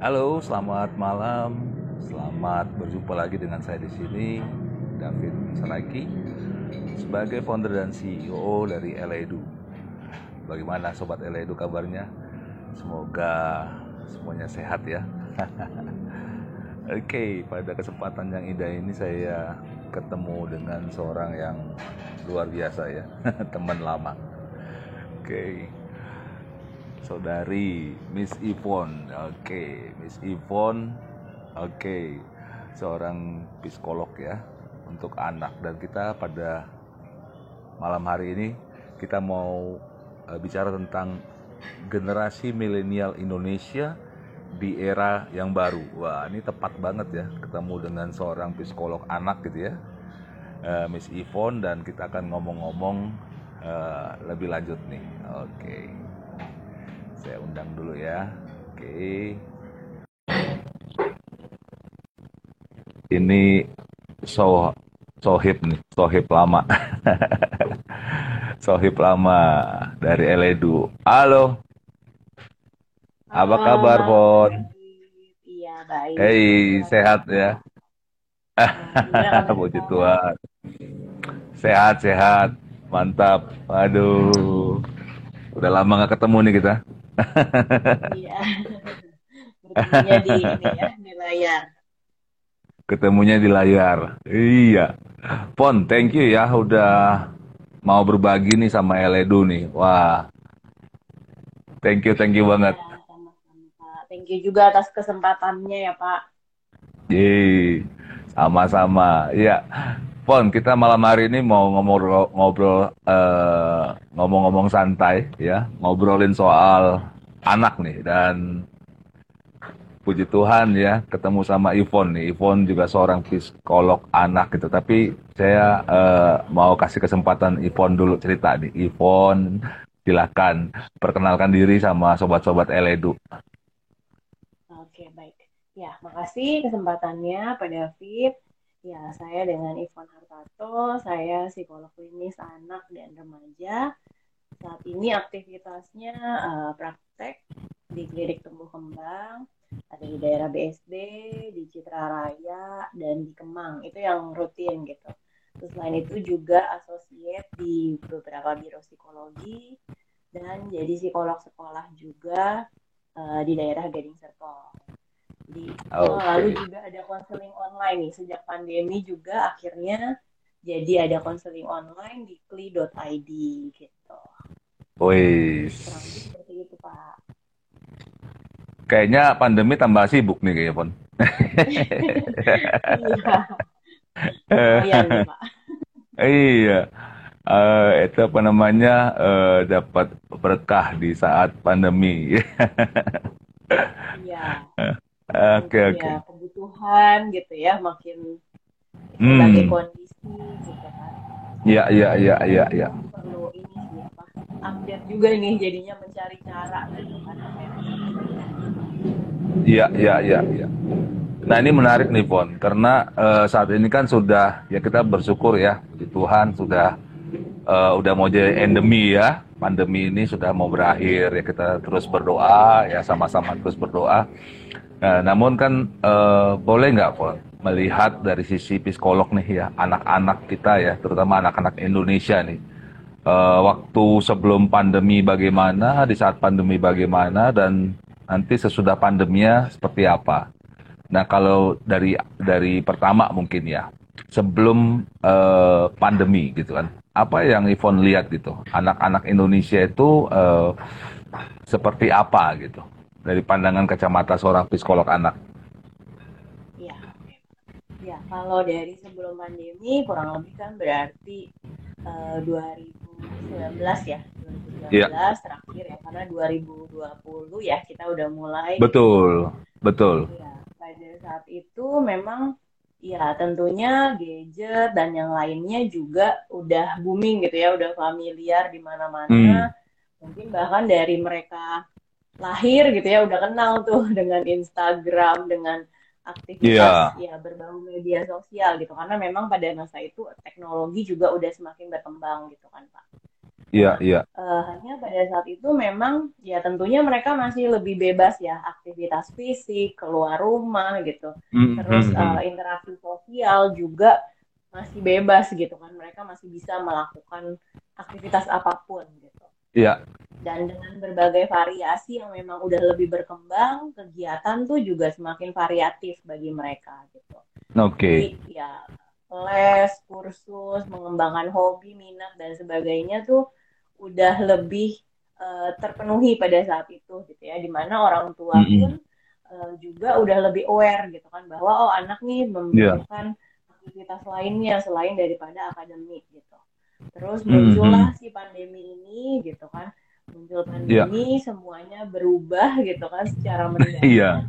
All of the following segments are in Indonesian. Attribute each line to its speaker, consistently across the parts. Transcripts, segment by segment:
Speaker 1: Halo, selamat malam. Selamat berjumpa lagi dengan saya di sini, David Saraki, sebagai founder dan CEO dari Eledu. Bagaimana sobat Eledu kabarnya? Semoga semuanya sehat ya. Oke, pada kesempatan yang indah ini saya ketemu dengan seorang yang luar biasa ya, teman lama. Oke, saudari Miss Ivon. Oke, Miss Ivon. Oke, seorang psikolog ya untuk anak dan kita pada malam hari ini kita mau uh, bicara tentang generasi milenial Indonesia di era yang baru. Wah, ini tepat banget ya ketemu dengan seorang psikolog anak gitu ya. Uh, Miss Ivon dan kita akan ngomong-ngomong uh, lebih lanjut nih. Oke. Okay. Saya undang dulu ya. Oke. Okay. Ini so sohib nih, sohib lama. sohib lama dari Eledu. Halo. Apa Halo, kabar, Pon?
Speaker 2: Iya, baik.
Speaker 1: Hei, sehat ya. Puji Tuhan. Sehat, sehat. Mantap. Aduh. Udah lama nggak ketemu nih kita.
Speaker 2: Iya. Ketemunya di ini ya, di layar.
Speaker 1: Ketemunya di layar. Iya. Pon, thank you ya udah mau berbagi nih sama Eledu nih. Wah. Thank you, thank you ya, banget.
Speaker 2: Sama-sama, Thank you juga atas kesempatannya ya, Pak.
Speaker 1: Yeay. Sama-sama. Iya. Pon, kita malam hari ini mau ngobrol ngobrol uh, ngomong-ngomong santai ya, ngobrolin soal anak nih dan puji Tuhan ya ketemu sama Ivon nih. Ivon juga seorang psikolog anak gitu. Tapi saya uh, mau kasih kesempatan Ivon dulu cerita nih. Ivon silakan perkenalkan diri sama sobat-sobat Eledu.
Speaker 2: Oke baik. Ya makasih kesempatannya Pak David. Ya, saya dengan Ivan Hartato, saya psikolog klinis anak dan remaja. Saat ini aktivitasnya uh, praktek di klinik tumbuh kembang, ada di daerah BSD, di Citra Raya, dan di Kemang. Itu yang rutin gitu. Terus selain itu juga asosiat di beberapa biro psikologi dan jadi psikolog sekolah juga uh, di daerah Gading Serpong. Di oh, okay. lalu juga ada konseling online nih sejak pandemi juga akhirnya jadi ada konseling online di kli.id gitu.
Speaker 1: Wih.
Speaker 2: Seperti itu Pak.
Speaker 1: Kayaknya pandemi tambah sibuk nih kayaknya Pon.
Speaker 2: iya. nih, Pak.
Speaker 1: iya. Uh, itu apa namanya uh, dapat berkah di saat pandemi.
Speaker 2: Iya.
Speaker 1: Oke okay, oke.
Speaker 2: Okay. Ya, kebutuhan gitu ya makin hmm. kondisi gitu kan.
Speaker 1: Iya iya iya iya iya.
Speaker 2: Perlu ini sih apa update juga nih jadinya mencari cara gitu kan.
Speaker 1: Iya iya iya iya. Nah ini menarik nih Pon karena uh, saat ini kan sudah ya kita bersyukur ya di Tuhan sudah uh, udah mau jadi endemi ya pandemi ini sudah mau berakhir ya kita terus berdoa ya sama-sama terus berdoa Nah, namun kan uh, boleh nggak Paul melihat dari sisi psikolog nih ya anak-anak kita ya terutama anak-anak Indonesia nih. Uh, waktu sebelum pandemi bagaimana di saat pandemi bagaimana dan nanti sesudah pandeminya seperti apa. Nah kalau dari dari pertama mungkin ya sebelum uh, pandemi gitu kan apa yang Ivon lihat gitu? Anak-anak Indonesia itu uh, seperti apa gitu dari pandangan kacamata seorang psikolog anak?
Speaker 2: Iya, ya kalau dari sebelum pandemi kurang lebih kan berarti uh, 2019 ya, 2019 ya. terakhir ya, karena 2020 ya kita udah mulai.
Speaker 1: Betul, betul.
Speaker 2: Ya, pada saat itu memang ya tentunya gadget dan yang lainnya juga udah booming gitu ya, udah familiar di mana-mana. Hmm. Mungkin bahkan dari mereka lahir gitu ya udah kenal tuh dengan Instagram dengan aktivitas yeah. ya berbau media sosial gitu karena memang pada masa itu teknologi juga udah semakin berkembang gitu kan pak.
Speaker 1: Iya, iya.
Speaker 2: Uh, hanya pada saat itu memang ya tentunya mereka masih lebih bebas ya aktivitas fisik keluar rumah gitu mm, terus mm, uh, interaksi sosial juga masih bebas gitu kan mereka masih bisa melakukan aktivitas apa pun gitu
Speaker 1: iya
Speaker 2: dan dengan berbagai variasi yang memang udah lebih berkembang kegiatan tuh juga semakin variatif bagi mereka gitu
Speaker 1: oke okay.
Speaker 2: ya les kursus mengembangkan hobi minat dan sebagainya tuh udah lebih uh, terpenuhi pada saat itu gitu ya di mana orang tua mm -hmm. pun uh, juga udah lebih aware gitu kan bahwa oh anak nih membutuhkan yeah. aktivitas lainnya selain daripada akademik gitu terus muncullah mm -hmm. si pandemi ini gitu kan muncul pandemi yeah. semuanya berubah gitu kan secara mendadak yeah.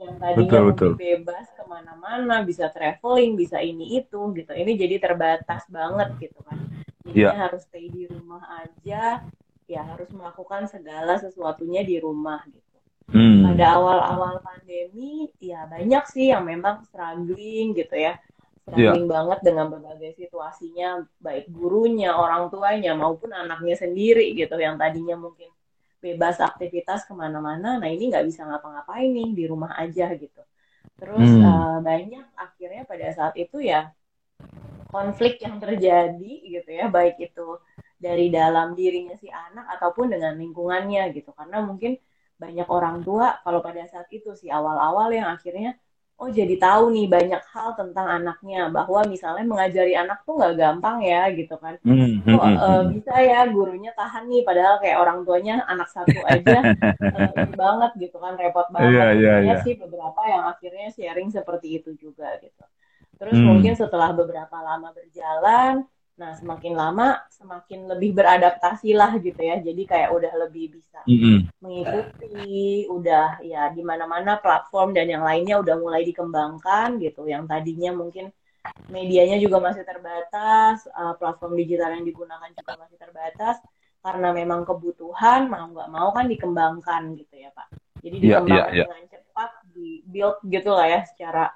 Speaker 2: yang tadinya betul, betul. bebas ke mana-mana bisa traveling bisa ini itu gitu ini jadi terbatas banget gitu kan jadinya yeah. harus stay di rumah aja ya harus melakukan segala sesuatunya di rumah gitu hmm. pada awal-awal pandemi ya banyak sih yang memang struggling gitu ya struggling yeah. banget dengan berbagai situasinya baik gurunya orang tuanya maupun anaknya sendiri gitu yang tadinya mungkin bebas aktivitas ke mana-mana nah ini nggak bisa ngapa-ngapain nih di rumah aja gitu terus hmm. uh, banyak akhirnya pada saat itu ya konflik yang terjadi gitu ya baik itu dari dalam dirinya si anak ataupun dengan lingkungannya gitu karena mungkin banyak orang tua kalau pada saat itu si awal-awal yang akhirnya oh jadi tahu nih banyak hal tentang anaknya bahwa misalnya mengajari anak tuh nggak gampang ya gitu kan mm -hmm. oh uh, bisa ya gurunya tahan nih padahal kayak orang tuanya anak satu aja uh, banget gitu kan repot banget yeah, yeah, yeah. sih beberapa yang akhirnya sharing seperti itu juga gitu Terus hmm. mungkin setelah beberapa lama berjalan, nah semakin lama semakin lebih beradaptasi lah gitu ya. Jadi kayak udah lebih bisa hmm. mengikuti, udah ya di mana-mana platform dan yang lainnya udah mulai dikembangkan gitu. Yang tadinya mungkin medianya juga masih terbatas, uh, platform digital yang digunakan juga masih terbatas karena memang kebutuhan mau nggak mau kan dikembangkan gitu ya Pak. Jadi iya, dikembangkan yeah, yeah, yeah. dengan cepat, di build gitu lah ya secara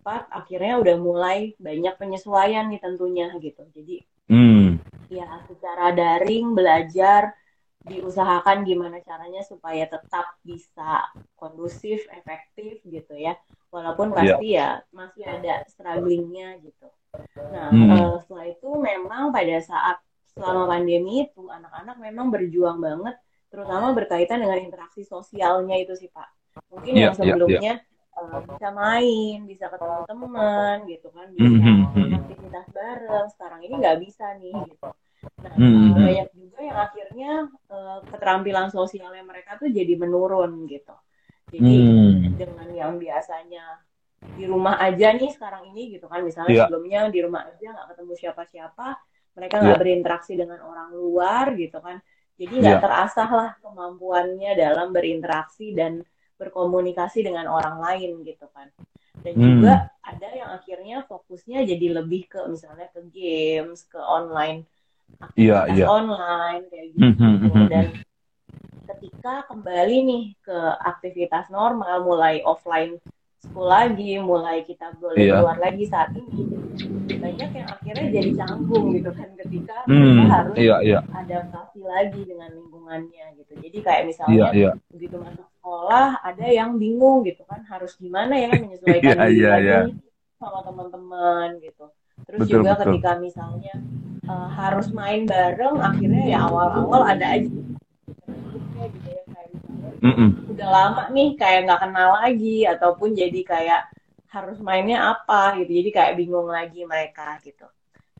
Speaker 2: cepat akhirnya udah mulai banyak penyesuaian nih tentunya gitu jadi hmm. ya secara daring belajar diusahakan gimana caranya supaya tetap bisa kondusif efektif gitu ya walaupun iya. pasti yeah. ya masih ada strugglingnya gitu nah hmm. uh, setelah itu memang pada saat selama pandemi itu anak-anak memang berjuang banget terutama berkaitan dengan interaksi sosialnya itu sih pak mungkin yeah, yang sebelumnya yeah, yeah uh, bisa main, bisa ketemu teman gitu kan, bisa mm-hmm. aktivitas bareng. Sekarang ini nggak bisa nih gitu. Nah, mm-hmm. banyak juga yang akhirnya uh, keterampilan sosialnya mereka tuh jadi menurun gitu. Jadi mm. dengan yang biasanya di rumah aja nih sekarang ini gitu kan, misalnya yeah. sebelumnya di rumah aja nggak ketemu siapa-siapa, mereka nggak yeah. berinteraksi dengan orang luar gitu kan. Jadi nggak yeah. terasah lah kemampuannya dalam berinteraksi dan berkomunikasi dengan orang lain gitu kan dan hmm. juga ada yang akhirnya fokusnya jadi lebih ke misalnya ke games ke online
Speaker 1: iya, aktivitas yeah, yeah.
Speaker 2: online kayak gitu mm -hmm. dan ketika kembali nih ke aktivitas normal mulai offline school lagi mulai kita boleh yeah. keluar lagi saat ini banyak yang akhirnya jadi canggung gitu kan ketika hmm, harus yeah, yeah. adaptasi lagi dengan lingkungannya gitu jadi kayak misalnya yeah, yeah. begitu masuk sekolah ada yang bingung gitu kan harus gimana ya menyesuaikan yeah, lagi yeah. sama teman-teman gitu terus betul, juga betul. ketika misalnya uh, harus main bareng akhirnya ya awal-awal ada aja gitu ya kayak mm -mm. udah lama nih kayak nggak kenal lagi ataupun jadi kayak harus mainnya apa gitu jadi kayak bingung lagi mereka gitu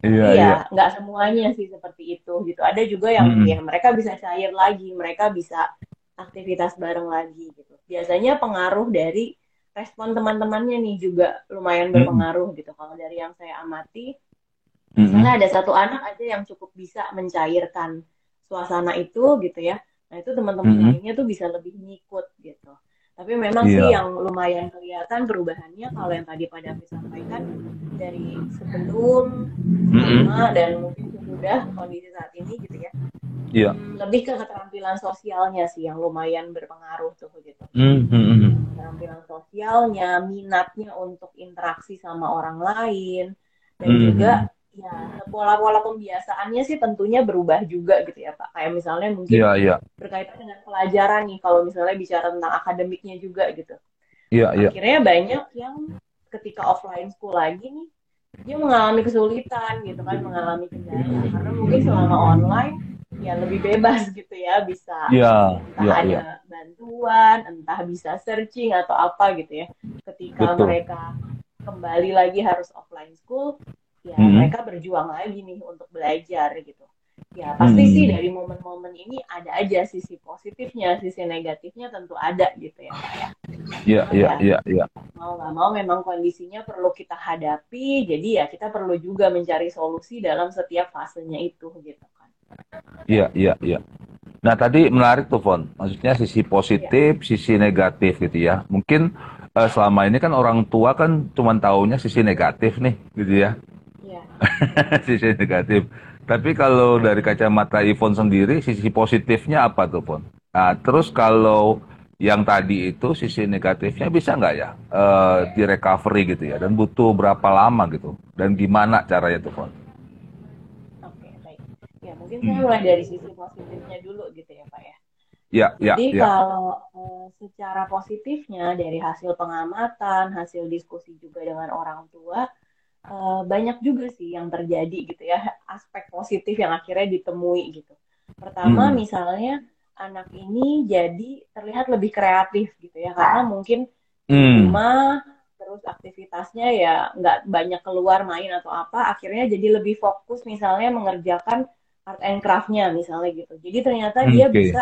Speaker 2: Iya, iya, nggak semuanya sih seperti itu gitu. Ada juga yang mm -hmm. ya, mereka bisa cair lagi, mereka bisa aktivitas bareng lagi gitu. Biasanya pengaruh dari respon teman-temannya nih juga lumayan berpengaruh gitu. Kalau dari yang saya amati, misalnya ada satu anak aja yang cukup bisa mencairkan suasana itu gitu ya. Nah itu teman-teman lainnya tuh bisa lebih ngikut gitu. Tapi memang yeah. sih yang lumayan kelihatan perubahannya kalau yang tadi pada sampaikan dari sebelum, sama dan mungkin sudah kondisi saat ini gitu ya
Speaker 1: Iya.
Speaker 2: Lebih ke keterampilan sosialnya sih yang lumayan berpengaruh tuh gitu.
Speaker 1: Mm -hmm.
Speaker 2: Keterampilan sosialnya, minatnya untuk interaksi sama orang lain, dan mm -hmm. juga ya pola-pola pembiasaannya sih tentunya berubah juga gitu ya Pak. Kayak misalnya mungkin
Speaker 1: Iya, iya.
Speaker 2: berkaitan dengan pelajaran nih kalau misalnya bicara tentang akademiknya juga gitu.
Speaker 1: Iya, iya.
Speaker 2: Akhirnya banyak yang ketika offline school lagi nih dia mengalami kesulitan gitu kan, mengalami kendala karena mungkin selama online ya lebih bebas gitu ya bisa
Speaker 1: Iya,
Speaker 2: entah
Speaker 1: iya,
Speaker 2: ada
Speaker 1: iya.
Speaker 2: bantuan, entah bisa searching atau apa gitu ya. Ketika
Speaker 1: Betul.
Speaker 2: mereka kembali lagi harus offline school, ya
Speaker 1: Mhm.
Speaker 2: mereka berjuang lagi nih untuk belajar gitu. Ya pasti
Speaker 1: Hmm.
Speaker 2: sih dari momen-momen ini ada aja sisi positifnya, sisi negatifnya tentu ada gitu ya. Pak, ya.
Speaker 1: Iya, iya, iya, iya.
Speaker 2: Mau nggak mau memang kondisinya perlu kita hadapi, jadi ya kita perlu juga mencari solusi dalam setiap fasenya itu gitu kan.
Speaker 1: Iya, iya, iya. Nah, tadi menarik tuh, Fon. Maksudnya sisi positif, sisi negatif gitu ya. Mungkin eh, selama ini kan orang tua kan cuma taunya sisi negatif nih, gitu ya. Sisi negatif. Tapi kalau dari kacamata Ivon sendiri, sisi positifnya apa tuh, Fon? Nah, terus kalau yang tadi itu sisi negatifnya bisa nggak ya eh, di recovery gitu ya? Dan butuh berapa lama gitu? Dan gimana caranya tuh, Fon?
Speaker 2: Oke, baik. Ya, mungkin saya
Speaker 1: Hmm.
Speaker 2: mulai dari sisi positifnya dulu gitu ya, Pak ya.
Speaker 1: Ya, ya,
Speaker 2: Jadi
Speaker 1: ya.
Speaker 2: kalau eh, secara positifnya dari hasil pengamatan, hasil diskusi juga dengan orang tua, eh, banyak juga sih yang terjadi gitu ya, aspek positif yang akhirnya ditemui gitu. Pertama,
Speaker 1: Hmm.
Speaker 2: misalnya anak ini jadi terlihat lebih kreatif gitu ya, karena mungkin
Speaker 1: Hmm.
Speaker 2: rumah terus aktivitasnya ya nggak banyak keluar main atau apa, akhirnya jadi lebih fokus misalnya mengerjakan art and craft-nya misalnya gitu. Jadi ternyata dia
Speaker 1: Oke.
Speaker 2: bisa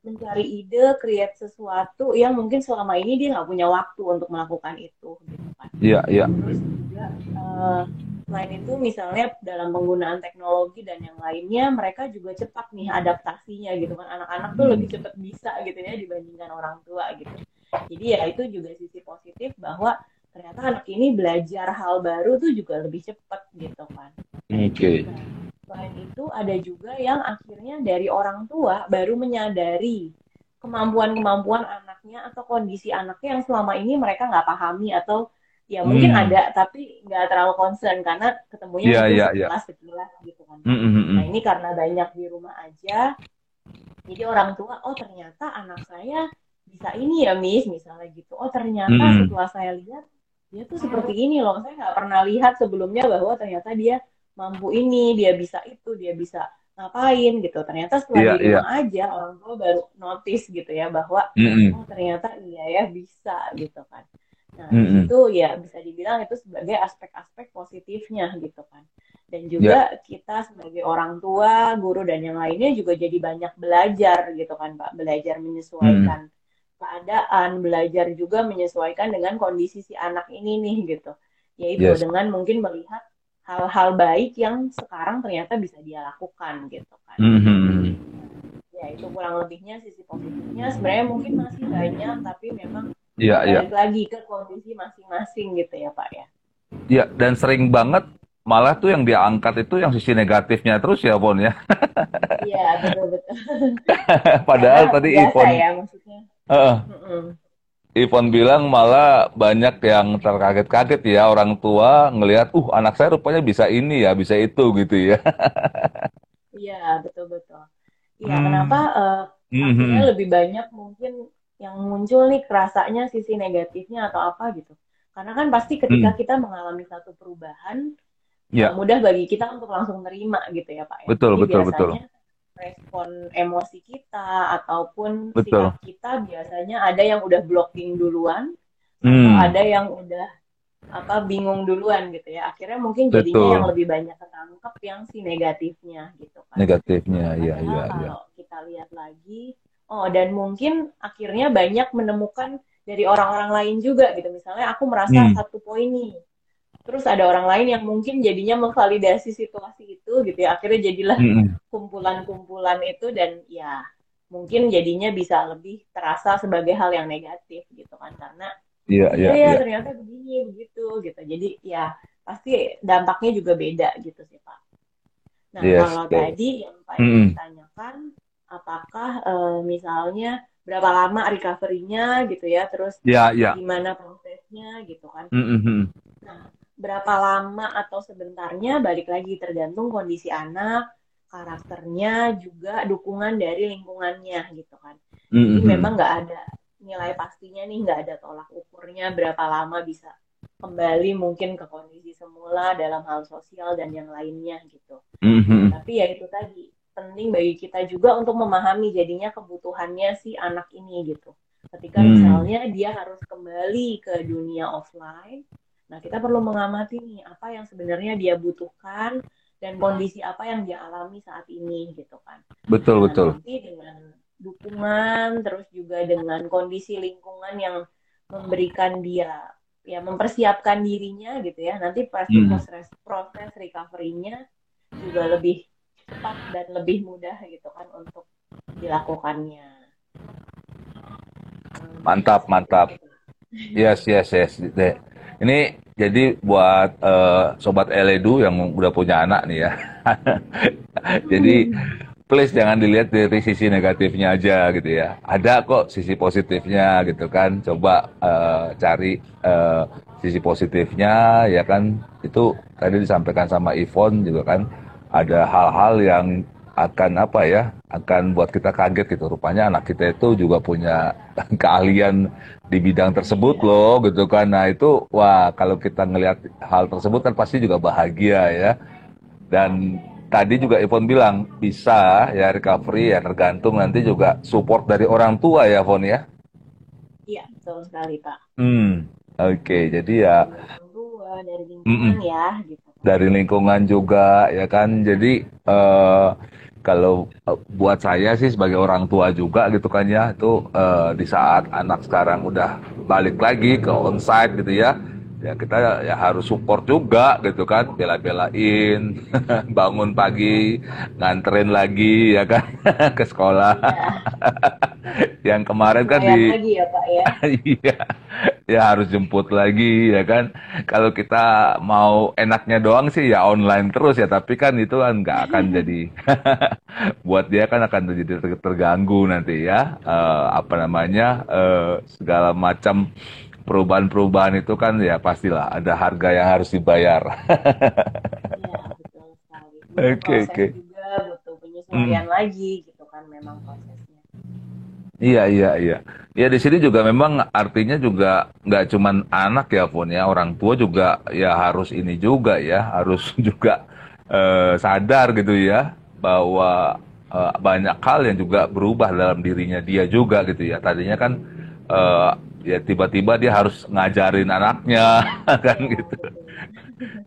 Speaker 2: mencari ide, create sesuatu yang mungkin selama ini dia nggak punya waktu untuk melakukan itu gitu kan.
Speaker 1: Iya, iya.
Speaker 2: Terus juga eh, selain itu misalnya dalam penggunaan teknologi dan yang lainnya mereka juga cepat nih adaptasinya gitu kan. Anak-anak tuh lebih cepat bisa gitu ya dibandingkan orang tua gitu. Jadi ya itu juga sisi positif bahwa ternyata anak ini belajar hal baru tuh juga lebih cepat gitu kan.
Speaker 1: Oke.
Speaker 2: Nah, selain itu ada juga yang akhirnya dari orang tua baru menyadari kemampuan-kemampuan anaknya atau kondisi anaknya yang selama ini mereka nggak pahami atau ya mungkin
Speaker 1: Hmm.
Speaker 2: ada tapi nggak terlalu concern karena ketemunya
Speaker 1: Iya,
Speaker 2: mungkin
Speaker 1: iya, iya.
Speaker 2: sekilas sekilas gitu kan.
Speaker 1: Hmm, hmm, hmm.
Speaker 2: Nah ini karena banyak di rumah aja, jadi orang tua, oh ternyata anak saya bisa ini ya Miss, misalnya gitu. Oh ternyata
Speaker 1: Mm-mm.
Speaker 2: setelah saya lihat, dia tuh seperti ini loh. Saya nggak pernah lihat sebelumnya bahwa ternyata dia mampu ini, dia bisa itu, dia bisa ngapain gitu. Ternyata setelah
Speaker 1: Iya,
Speaker 2: di rumah aja, orang tua baru notice gitu ya, bahwa
Speaker 1: Hmm, hmm.
Speaker 2: oh ternyata iya ya bisa gitu kan. Nah,
Speaker 1: Mm-mm.
Speaker 2: itu ya bisa dibilang itu sebagai aspek-aspek positifnya gitu kan. Dan juga kita sebagai orang tua, guru dan yang lainnya juga jadi banyak belajar gitu kan, Pak. Belajar menyesuaikan keadaan, belajar juga menyesuaikan dengan kondisi si anak ini nih gitu. Yaitu
Speaker 1: Yes.
Speaker 2: dengan mungkin melihat hal-hal baik yang sekarang ternyata bisa dia lakukan gitu kan
Speaker 1: Hmm, hmm, hmm.
Speaker 2: ya itu kurang lebihnya sisi positifnya sebenarnya mungkin masih banyak tapi memang
Speaker 1: iya.
Speaker 2: balik lagi ke kondisi masing-masing gitu ya pak ya
Speaker 1: Iya, dan sering banget malah tuh yang diangkat itu yang sisi negatifnya terus ya, Pon ya.
Speaker 2: iya betul betul
Speaker 1: Padahal
Speaker 2: Karena
Speaker 1: tadi Ipon,
Speaker 2: ya maksudnya
Speaker 1: Heeh,
Speaker 2: Mm-mm.
Speaker 1: Ipon bilang malah banyak yang terkaget-kaget ya orang tua ngelihat, uh anak saya rupanya bisa ini ya, bisa itu gitu ya.
Speaker 2: iya betul betul iya
Speaker 1: Hmm.
Speaker 2: kenapa akhirnya
Speaker 1: hmm.
Speaker 2: lebih banyak mungkin yang muncul nih kerasanya sisi negatifnya atau apa gitu karena kan pasti ketika
Speaker 1: Hmm.
Speaker 2: kita mengalami satu perubahan
Speaker 1: Ya,
Speaker 2: mudah bagi kita untuk langsung terima gitu ya Pak ya.
Speaker 1: betul,
Speaker 2: Jadi
Speaker 1: betul, betul.
Speaker 2: Respon emosi kita ataupun
Speaker 1: Betul.
Speaker 2: sikap kita biasanya ada yang udah blocking duluan atau
Speaker 1: Hmm,
Speaker 2: ada yang udah apa bingung duluan gitu ya. Akhirnya mungkin jadinya
Speaker 1: betul.
Speaker 2: yang lebih banyak ketangkep yang si negatifnya gitu kan.
Speaker 1: Negatifnya, iya, iya, iya.
Speaker 2: kalau kita lihat lagi, oh dan mungkin akhirnya banyak menemukan dari orang-orang lain juga gitu. Misalnya aku merasa
Speaker 1: Hmm,
Speaker 2: satu poin nih, terus ada orang lain yang mungkin jadinya memvalidasi situasi itu gitu ya. Akhirnya jadilah kumpulan-kumpulan itu dan ya mungkin jadinya bisa lebih terasa sebagai hal yang negatif gitu kan karena
Speaker 1: Iya, iya,
Speaker 2: iya ya
Speaker 1: iya.
Speaker 2: ternyata begini begitu gitu. Jadi ya pasti dampaknya juga beda gitu sih Pak. Nah,
Speaker 1: Yes,
Speaker 2: kalau
Speaker 1: betul.
Speaker 2: tadi yang Pak
Speaker 1: hmm.
Speaker 2: tanyakan, apakah eh, misalnya berapa lama recovery-nya gitu ya, terus
Speaker 1: Iya, iya.
Speaker 2: gimana prosesnya gitu kan.
Speaker 1: Hmm, hmm.
Speaker 2: Nah, berapa lama atau sebentarnya balik lagi tergantung kondisi anak, karakternya, juga dukungan dari lingkungannya gitu kan. Jadi
Speaker 1: Mm-hmm.
Speaker 2: memang nggak ada nilai pastinya nih, nggak ada tolak ukurnya berapa lama bisa kembali mungkin ke kondisi semula dalam hal sosial dan yang lainnya gitu.
Speaker 1: Mm-hmm.
Speaker 2: Tapi ya itu tadi penting bagi kita juga untuk memahami jadinya kebutuhannya si anak ini gitu. Ketika
Speaker 1: Hmm.
Speaker 2: misalnya dia harus kembali ke dunia offline, nah kita perlu mengamati nih apa yang sebenarnya dia butuhkan dan kondisi apa yang dia alami saat ini gitu kan.
Speaker 1: Betul
Speaker 2: Nah,
Speaker 1: betul.
Speaker 2: nanti dengan dukungan terus juga dengan kondisi lingkungan yang memberikan dia ya mempersiapkan dirinya gitu ya nanti pasti
Speaker 1: Hmm.
Speaker 2: proses proses recovery-nya juga lebih cepat dan lebih mudah gitu kan untuk dilakukannya.
Speaker 1: Mantap, mantap.
Speaker 2: itu.
Speaker 1: Yes, yes, yes. Ini jadi buat eh, sobat Eledu yang udah punya anak nih ya. jadi please jangan dilihat dari sisi negatifnya aja gitu ya. Ada kok sisi positifnya gitu kan. Coba eh, cari eh, sisi positifnya ya kan. Itu tadi disampaikan sama Ivon juga kan. Ada hal-hal yang akan apa ya akan buat kita kaget gitu. Rupanya anak kita itu juga punya keahlian di bidang tersebut loh gitu kan. Nah itu wah kalau kita ngelihat hal tersebut kan pasti juga bahagia ya. Dan tadi juga Ivon bilang bisa ya recovery ya tergantung nanti juga support dari orang tua ya Von ya.
Speaker 2: Iya, betul sekali Pak.
Speaker 1: hmm oke. Jadi ya
Speaker 2: Dari orang tua, dari lingkungan ya gitu.
Speaker 1: dari lingkungan juga ya kan. Jadi eh, kalau eh, buat saya sih sebagai orang tua juga gitu kan ya itu eh, di saat anak sekarang udah balik lagi ke onsite gitu ya ya kita ya harus support juga gitu kan bela-belain bangun pagi nganterin lagi ya kan ke sekolah
Speaker 2: Ya,
Speaker 1: yang kemarin kan di
Speaker 2: lagi ya Pak ya.
Speaker 1: Iya, ya harus jemput lagi ya kan. Kalau kita mau enaknya doang sih ya online terus ya, tapi kan itu kan nggak akan jadi buat dia kan akan jadi ter- terganggu nanti ya. Eh, apa namanya eh, segala macam perubahan-perubahan itu kan ya pastilah ada harga yang harus dibayar.
Speaker 2: Iya, betul sekali. Butuh
Speaker 1: Oke,
Speaker 2: proses
Speaker 1: oke.
Speaker 2: juga, butuh penyesuaian lagi gitu kan memang prosesnya.
Speaker 1: Iya iya iya. Ya di sini juga memang artinya juga nggak cuman anak ya Fon ya, orang tua juga ya harus ini juga ya, harus juga eh, sadar gitu ya bahwa eh, banyak hal yang juga berubah dalam dirinya dia juga gitu ya. Tadinya kan eh, ya tiba-tiba dia harus ngajarin anaknya kan gitu.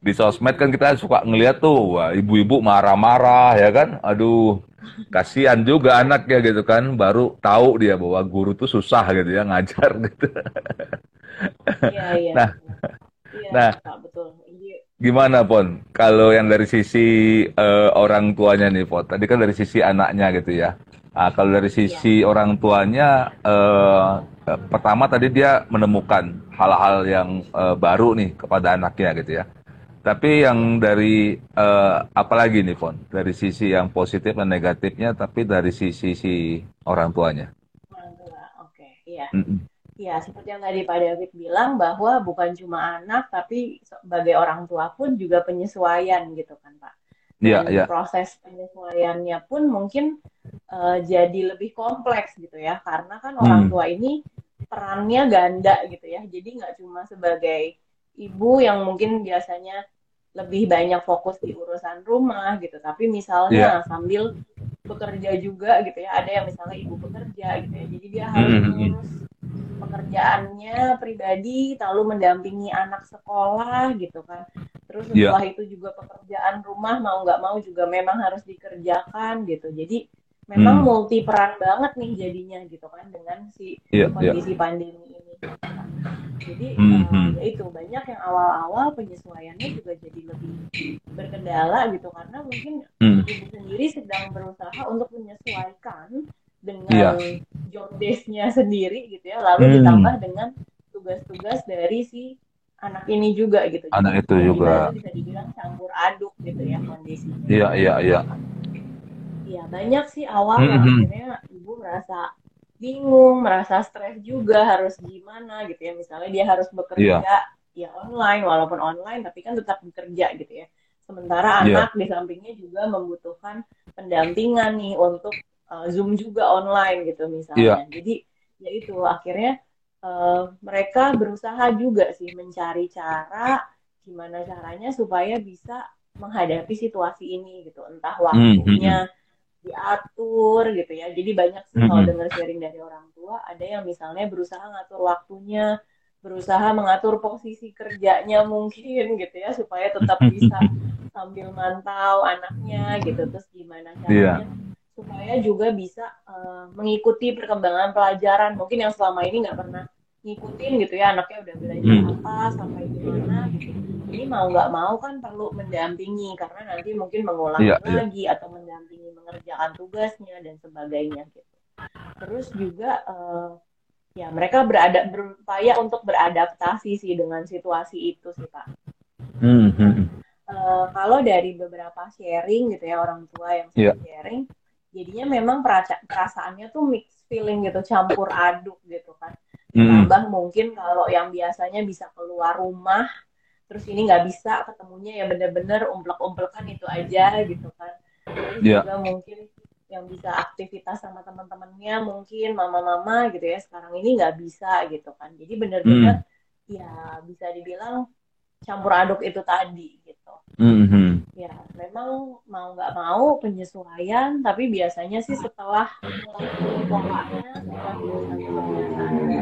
Speaker 1: Di sosmed kan kita suka ngeliat tuh wah, ibu-ibu marah-marah ya kan. Aduh, kasihan juga anaknya gitu kan baru tahu dia bahwa guru tuh susah gitu ya ngajar gitu
Speaker 2: Iya, iya.
Speaker 1: Nah,
Speaker 2: Iya,
Speaker 1: nah.
Speaker 2: Betul. Iya,
Speaker 1: gimana Pon kalau yang dari sisi eh, orang tuanya nih Pon tadi kan dari sisi anaknya gitu ya Ah, kalau dari sisi orang tuanya eh, eh, pertama tadi dia menemukan hal-hal yang eh, baru nih kepada anaknya gitu ya tapi yang dari eh, apa lagi nih Pon dari sisi yang positif dan negatifnya tapi dari sisi si orang tuanya
Speaker 2: orang tua. Oke, iya.
Speaker 1: Mm-mm.
Speaker 2: Iya, seperti yang tadi Pak David bilang bahwa bukan cuma anak, tapi sebagai orang tua pun juga penyesuaian gitu kan Pak.
Speaker 1: Iya,
Speaker 2: Dan
Speaker 1: iya.
Speaker 2: proses penyesuaiannya pun mungkin eh, jadi lebih kompleks gitu ya, karena kan
Speaker 1: Hmm.
Speaker 2: orang tua ini perannya ganda gitu ya. Jadi nggak cuma sebagai ibu yang mungkin biasanya lebih banyak fokus di urusan rumah gitu, tapi misalnya sambil bekerja juga gitu ya. Ada yang misalnya ibu bekerja gitu ya. Jadi dia harus
Speaker 1: Hmm, hmm, hmm.
Speaker 2: mengurus pekerjaannya pribadi, lalu mendampingi anak sekolah gitu kan. Terus
Speaker 1: Iya.
Speaker 2: setelah itu juga pekerjaan rumah mau nggak mau juga memang harus dikerjakan gitu. Jadi memang
Speaker 1: Hmm.
Speaker 2: multi peran banget nih jadinya gitu kan dengan si
Speaker 1: Iya, iya.
Speaker 2: kondisi pandemi ini. Jadi eh,
Speaker 1: hmm.
Speaker 2: ya itu banyak yang awal-awal penyesuaiannya juga jadi lebih berkendala gitu karena mungkin
Speaker 1: Hmm.
Speaker 2: ibu sendiri sedang berusaha untuk menyesuaikan dengan
Speaker 1: Iya.
Speaker 2: job desk-nya sendiri gitu ya, lalu
Speaker 1: Hmm.
Speaker 2: ditambah dengan tugas-tugas dari si anak ini juga gitu. Jadi
Speaker 1: Anak itu
Speaker 2: bisa
Speaker 1: juga.
Speaker 2: bisa dibilang campur aduk gitu ya kondisinya.
Speaker 1: Iya, iya, iya.
Speaker 2: Iya, banyak sih awal
Speaker 1: Hmm, hmm.
Speaker 2: akhirnya ibu merasa bingung, merasa stres juga harus gimana gitu ya. Misalnya dia harus bekerja
Speaker 1: Iya.
Speaker 2: ya online walaupun online tapi kan tetap bekerja gitu ya sementara yeah. anak di sampingnya juga membutuhkan pendampingan nih untuk uh, zoom juga online gitu misalnya yeah. jadi ya itu akhirnya uh, mereka berusaha juga sih mencari cara gimana caranya supaya bisa menghadapi situasi ini gitu entah hmm, waktunya mm -hmm diatur gitu ya. Jadi banyak sih mm -hmm. kalau dengar sharing dari orang tua, ada yang misalnya berusaha ngatur waktunya, berusaha mengatur posisi kerjanya mungkin gitu ya supaya tetap bisa sambil mantau anaknya gitu. Terus gimana caranya yeah. supaya juga bisa uh, mengikuti perkembangan pelajaran. Mungkin yang selama ini nggak pernah ngikutin gitu ya anaknya udah belajar mm. apa sampai gimana gitu ini mau nggak mau kan perlu mendampingi karena nanti mungkin mengulang yeah, iya. lagi yeah. atau mendampingi mengerjakan tugasnya dan sebagainya gitu. Terus juga uh, ya mereka berada berupaya untuk beradaptasi sih dengan situasi itu sih pak. Mm -hmm. uh, kalau dari beberapa sharing gitu ya orang tua yang yeah. sharing, jadinya memang perasaannya tuh mix feeling gitu, campur aduk gitu kan. Mm. Tambah mungkin kalau yang biasanya bisa keluar rumah terus ini nggak bisa ketemunya ya bener-bener umplek-umplekan itu aja gitu kan terus yeah. juga mungkin yang bisa aktivitas sama teman-temannya mungkin mama-mama gitu ya sekarang ini nggak bisa gitu kan jadi bener-bener mm. ya bisa dibilang campur aduk itu tadi gitu. Mm-hmm. ya memang mau nggak mau penyesuaian tapi biasanya sih setelah polanya setelah kebiasaannya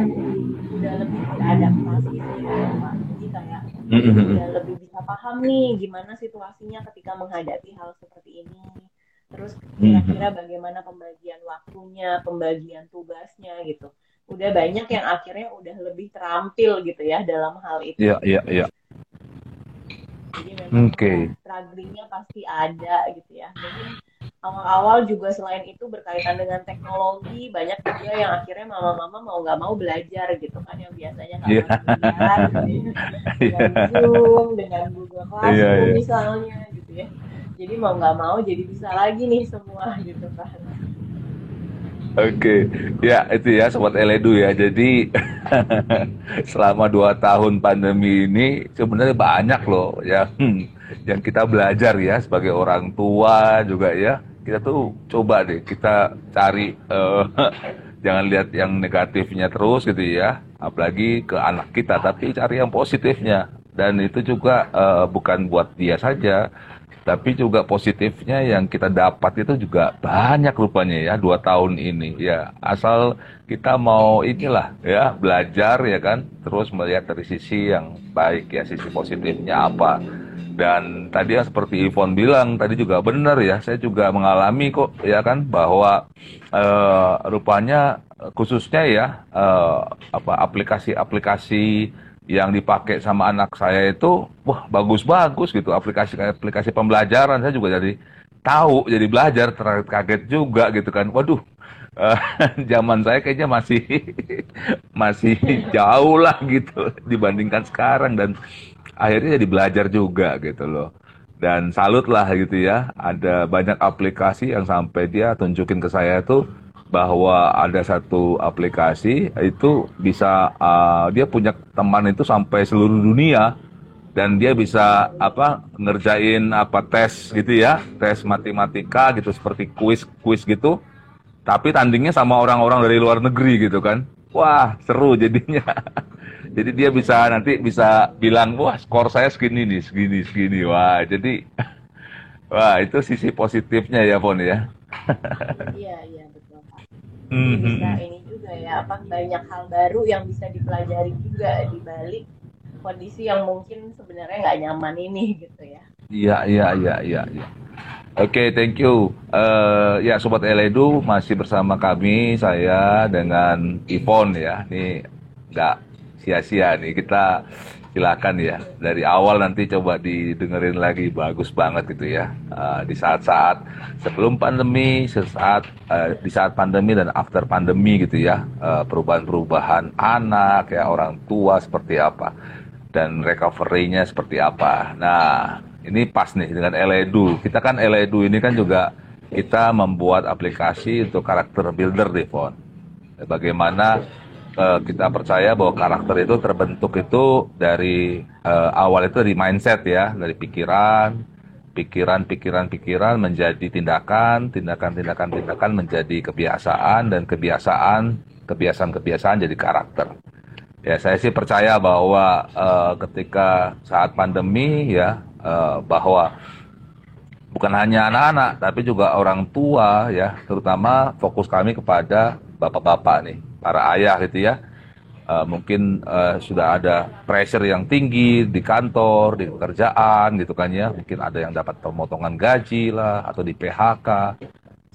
Speaker 2: udah lebih beradaptasi sih ya pak jadi kayak mm-hmm. udah lebih bisa paham nih gimana situasinya ketika menghadapi hal seperti ini. Terus kira-kira bagaimana pembagian waktunya pembagian tugasnya gitu. Udah banyak yang akhirnya udah lebih terampil gitu ya dalam hal itu.
Speaker 1: Iya iya iya
Speaker 2: jadi memang okay. strugglingnya pasti ada gitu ya mungkin awal-awal juga selain itu berkaitan dengan teknologi banyak juga yang akhirnya mama-mama mau nggak mau belajar gitu kan yang biasanya nggak yeah. belajar gitu ya. dengan Zoom dengan Google Classroom yeah, yeah. misalnya gitu ya jadi mau nggak mau jadi bisa lagi nih semua gitu kan
Speaker 1: Oke, okay. ya itu ya sobat Eledu ya. Jadi selama dua tahun pandemi ini sebenarnya banyak loh ya yang kita belajar ya sebagai orang tua juga ya kita tuh coba deh kita cari uh, jangan lihat yang negatifnya terus gitu ya apalagi ke anak kita tapi cari yang positifnya dan itu juga uh, bukan buat dia saja tapi juga positifnya yang kita dapat itu juga banyak rupanya ya dua tahun ini. Ya asal kita mau inilah ya belajar ya kan terus melihat dari sisi yang baik ya sisi positifnya apa. Dan tadi yang seperti Ivon bilang tadi juga benar ya, saya juga mengalami kok ya kan bahwa uh, rupanya khususnya ya uh, apa aplikasi-aplikasi yang dipakai sama anak saya itu wah bagus-bagus gitu. Aplikasi-aplikasi pembelajaran saya juga jadi tahu jadi belajar terkaget juga gitu kan. Waduh uh, zaman saya kayaknya masih masih jauh lah gitu dibandingkan sekarang. Dan akhirnya jadi belajar juga gitu loh. Dan salut lah gitu ya ada banyak aplikasi yang sampai dia tunjukin ke saya tuh bahwa ada satu aplikasi itu bisa uh, dia punya teman itu sampai seluruh dunia dan dia bisa apa ngerjain apa tes gitu ya tes matematika gitu seperti kuis kuis gitu tapi tandingnya sama orang-orang dari luar negeri gitu kan wah seru jadinya Jadi dia bisa nanti bisa bilang wah skor saya segini nih, segini, segini. Wah, jadi wah itu sisi positifnya ya Pon
Speaker 2: ya. iya, iya. Mm -hmm. Bisa ini juga ya apa banyak hal baru yang bisa dipelajari juga di balik kondisi yang mungkin sebenarnya nggak nyaman ini gitu ya.
Speaker 1: Iya, iya, iya, iya, iya. Oke, okay, thank you. Uh, ya, Sobat Eledu masih bersama kami, saya dengan Ivon ya. Ini nggak sia-sia nih kita silakan ya. Dari awal nanti coba didengerin lagi bagus banget gitu ya. Uh, di saat-saat sebelum pandemi sesaat uh, di saat pandemi dan after pandemi gitu ya. Uh, perubahan-perubahan anak ya orang tua seperti apa. Dan recovery-nya seperti apa. Nah ini pas nih dengan Eledu kita kan Eledu ini kan juga kita membuat aplikasi untuk karakter builder deh Fon bagaimana uh, kita percaya bahwa karakter itu terbentuk itu dari uh, awal itu dari mindset ya, dari pikiran, pikiran, pikiran, pikiran menjadi tindakan, tindakan, tindakan, tindakan menjadi kebiasaan dan kebiasaan, kebiasaan, kebiasaan jadi karakter. Ya, saya sih percaya bahwa uh, ketika saat pandemi ya uh, bahwa bukan hanya anak-anak tapi juga orang tua ya, terutama fokus kami kepada bapak-bapak nih, para ayah gitu ya uh, mungkin uh, sudah ada pressure yang tinggi di kantor, di pekerjaan gitu kan ya. Mungkin ada yang dapat pemotongan gaji lah atau di PHK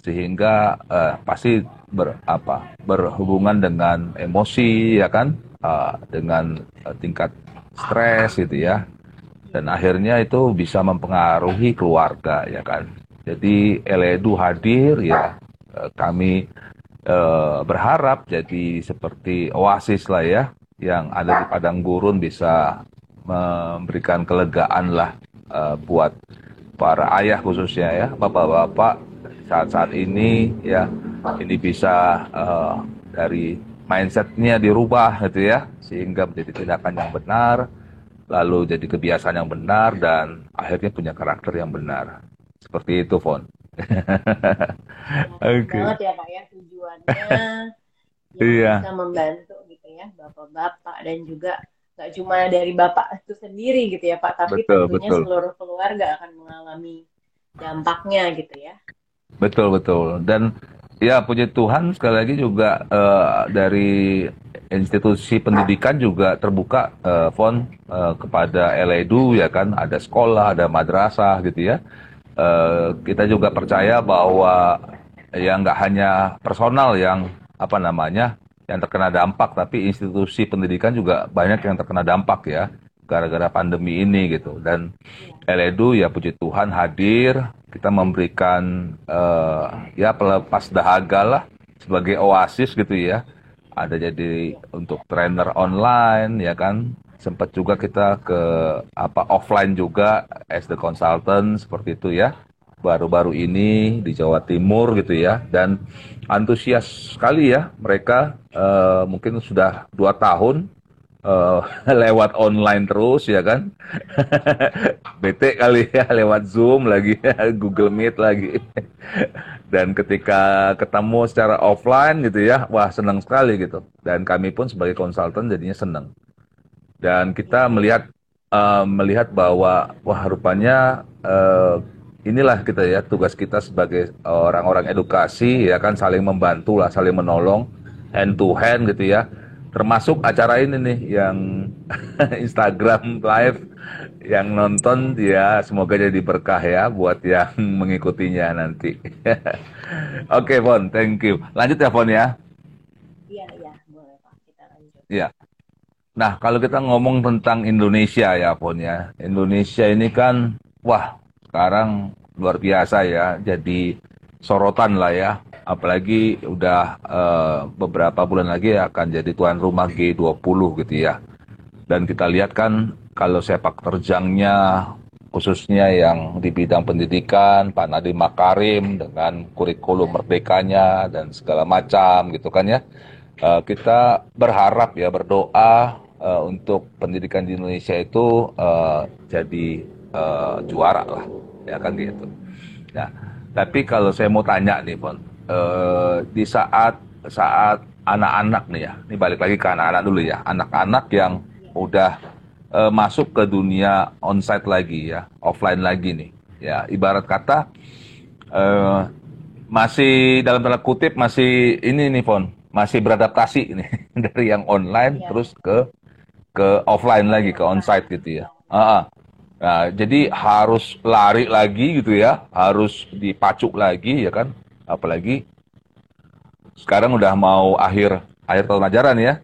Speaker 1: sehingga uh, pasti ber, apa, berhubungan dengan emosi ya kan, uh, dengan uh, tingkat stres gitu ya. Dan akhirnya itu bisa mempengaruhi keluarga ya kan. Jadi Eledu hadir ya kami eh, berharap jadi seperti oasis lah ya yang ada di padang gurun bisa memberikan kelegaan lah eh, buat para ayah khususnya ya bapak-bapak saat-saat ini ya ini bisa eh, dari mindsetnya dirubah gitu ya sehingga menjadi tindakan yang benar lalu jadi kebiasaan yang benar dan akhirnya punya karakter yang benar seperti itu Fon.
Speaker 2: Oke. Okay. banget ya Pak ya tujuannya
Speaker 1: iya.
Speaker 2: bisa membantu gitu ya bapak-bapak dan juga nggak cuma dari bapak itu sendiri gitu ya Pak tapi betul, tentunya betul. seluruh keluarga akan mengalami dampaknya gitu ya.
Speaker 1: Betul betul dan ya puji Tuhan sekali lagi juga uh, dari institusi pendidikan juga terbuka uh, font uh, kepada LEDU ya kan ada sekolah ada madrasah gitu ya uh, kita juga percaya bahwa ya nggak hanya personal yang apa namanya yang terkena dampak, tapi institusi pendidikan juga banyak yang terkena dampak ya gara-gara pandemi ini gitu. Dan Eledu ya puji Tuhan hadir, kita memberikan uh, ya pelepas dahaga lah sebagai oasis gitu ya. Ada jadi untuk trainer online ya kan. Sempat juga kita ke apa offline juga as the consultant seperti itu ya. Baru-baru ini di Jawa Timur gitu ya. Dan antusias sekali ya mereka. Uh, mungkin sudah dua tahun uh, lewat online terus ya kan. Bete kali ya lewat Zoom lagi Google Meet lagi. Dan ketika ketemu secara offline gitu ya wah senang sekali gitu. Dan kami pun sebagai konsultan jadinya senang dan kita melihat uh, melihat bahwa wah rupanya uh, inilah kita ya tugas kita sebagai orang-orang edukasi ya kan saling membantu lah saling menolong hand to hand gitu ya. Termasuk acara ini nih yang Instagram live yang nonton ya semoga jadi berkah ya buat yang mengikutinya nanti. Oke okay, Fon thank you. Lanjut ya Fon
Speaker 2: ya. Iya iya boleh Pak. Kita lanjut.
Speaker 1: Iya nah kalau kita ngomong tentang Indonesia ya Fon ya. Indonesia ini kan wah sekarang luar biasa ya. Jadi sorotan lah ya. Apalagi udah uh, beberapa bulan lagi akan jadi tuan rumah G20 gitu ya. Dan kita lihat kan kalau sepak terjangnya khususnya yang di bidang pendidikan Pak Nadiem Makarim dengan kurikulum merdekanya dan segala macam gitu kan ya. Uh, kita berharap ya berdoa uh, untuk pendidikan di Indonesia itu uh, jadi uh, juara lah ya kan gitu. Nah, tapi kalau saya mau tanya nih, Pon, uh, di saat saat anak-anak nih ya, ini balik lagi ke anak-anak dulu ya, anak-anak yang udah uh, masuk ke dunia onsite lagi ya, offline lagi nih, ya ibarat kata uh, masih dalam tanda kutip masih ini nih, Pon, masih beradaptasi nih dari yang online ya. terus ke ke offline lagi ke onsite gitu ya. Uh -uh. Nah, jadi harus lari lagi gitu ya, harus dipacuk lagi ya kan, apalagi sekarang udah mau akhir akhir tahun ajaran ya,